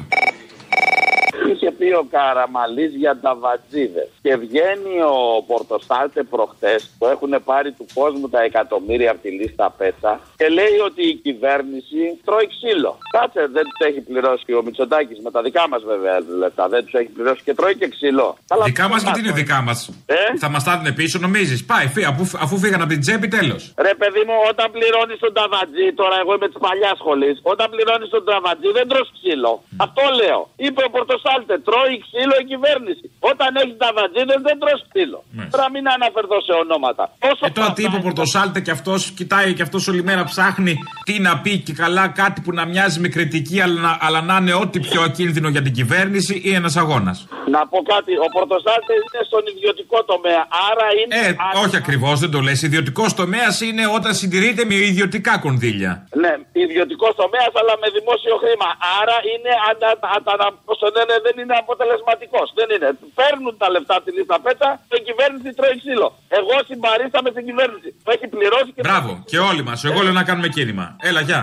Είχε πει ο Καραμαλής για τα βατζίδες. Και βγαίνει ο Πορτοστάλτε προχτές που έχουν πάρει του κόσμου τα εκατομμύρια από τη λίστα πέτσα και λέει ότι η κυβέρνηση τρώει ξύλο. Κάτσε, δεν τους έχει πληρώσει ο Μητσοτάκης με τα δικά μας βέβαια λεφτά. Δεν τους έχει πληρώσει και τρώει και ξύλο. Αλλά Δικά μας γιατί είναι δικά μας; Ε; Θα μας τα δίνουν πίσω, νομίζεις; Πάει, φύ, αφού, αφού φύγαν από την τσέπη, τέλος. Ρε παιδί μου, όταν πληρώνεις τον ταβατζή, τώρα εγώ είμαι της παλιάς σχολής, όταν πληρώνεις τον ταβατζή δεν τρως ξύλο. Αυτό λέω. Είπε ο Πορτοσάλτε, τρώει ξύλο η κυβέρνηση. Όταν έχεις ταβατζίδε δεν τρως ξύλο. Τώρα μην αναφερθώ σε ονόματα. Όσο Ε, τώρα τι είπε ο Πορτοσάλτε και αυτός κοιτάει και αυτός όλη μέρα ψάχνει τι να πει και καλά κάτι που να μοιάζει με κριτική αλλά να, αλλά να είναι ό,τι πιο ακίνδυνο για την κυβέρνηση ή ένας αγώνας. Να πω κάτι, ο Πορτοσάλτε είναι στον ιδιωτικό τομέα. Άρα είναι. Ε, όχι ακριβώς, δεν το λες. Ιδιωτικός τομέας είναι όταν συντηρείται με ιδιωτικά κονδύλια. Ναι, ιδιωτικός τομέας αλλά με δημόσιο χρήμα. Άρα είναι ανα, ανα, πώς το λένε, δεν είναι αποτελεσματικός. Δεν είναι. Παίρνουν τα λεφτά τη λίστα πέτα και η κυβέρνηση τρώει ξύλο. Εγώ συμπαρίσταμαι στην κυβέρνηση. Το έχει πληρώσει και. Μπράβο, και όλοι μας. Εγώ λέω να κάνουμε κίνημα. Έλα, γεια.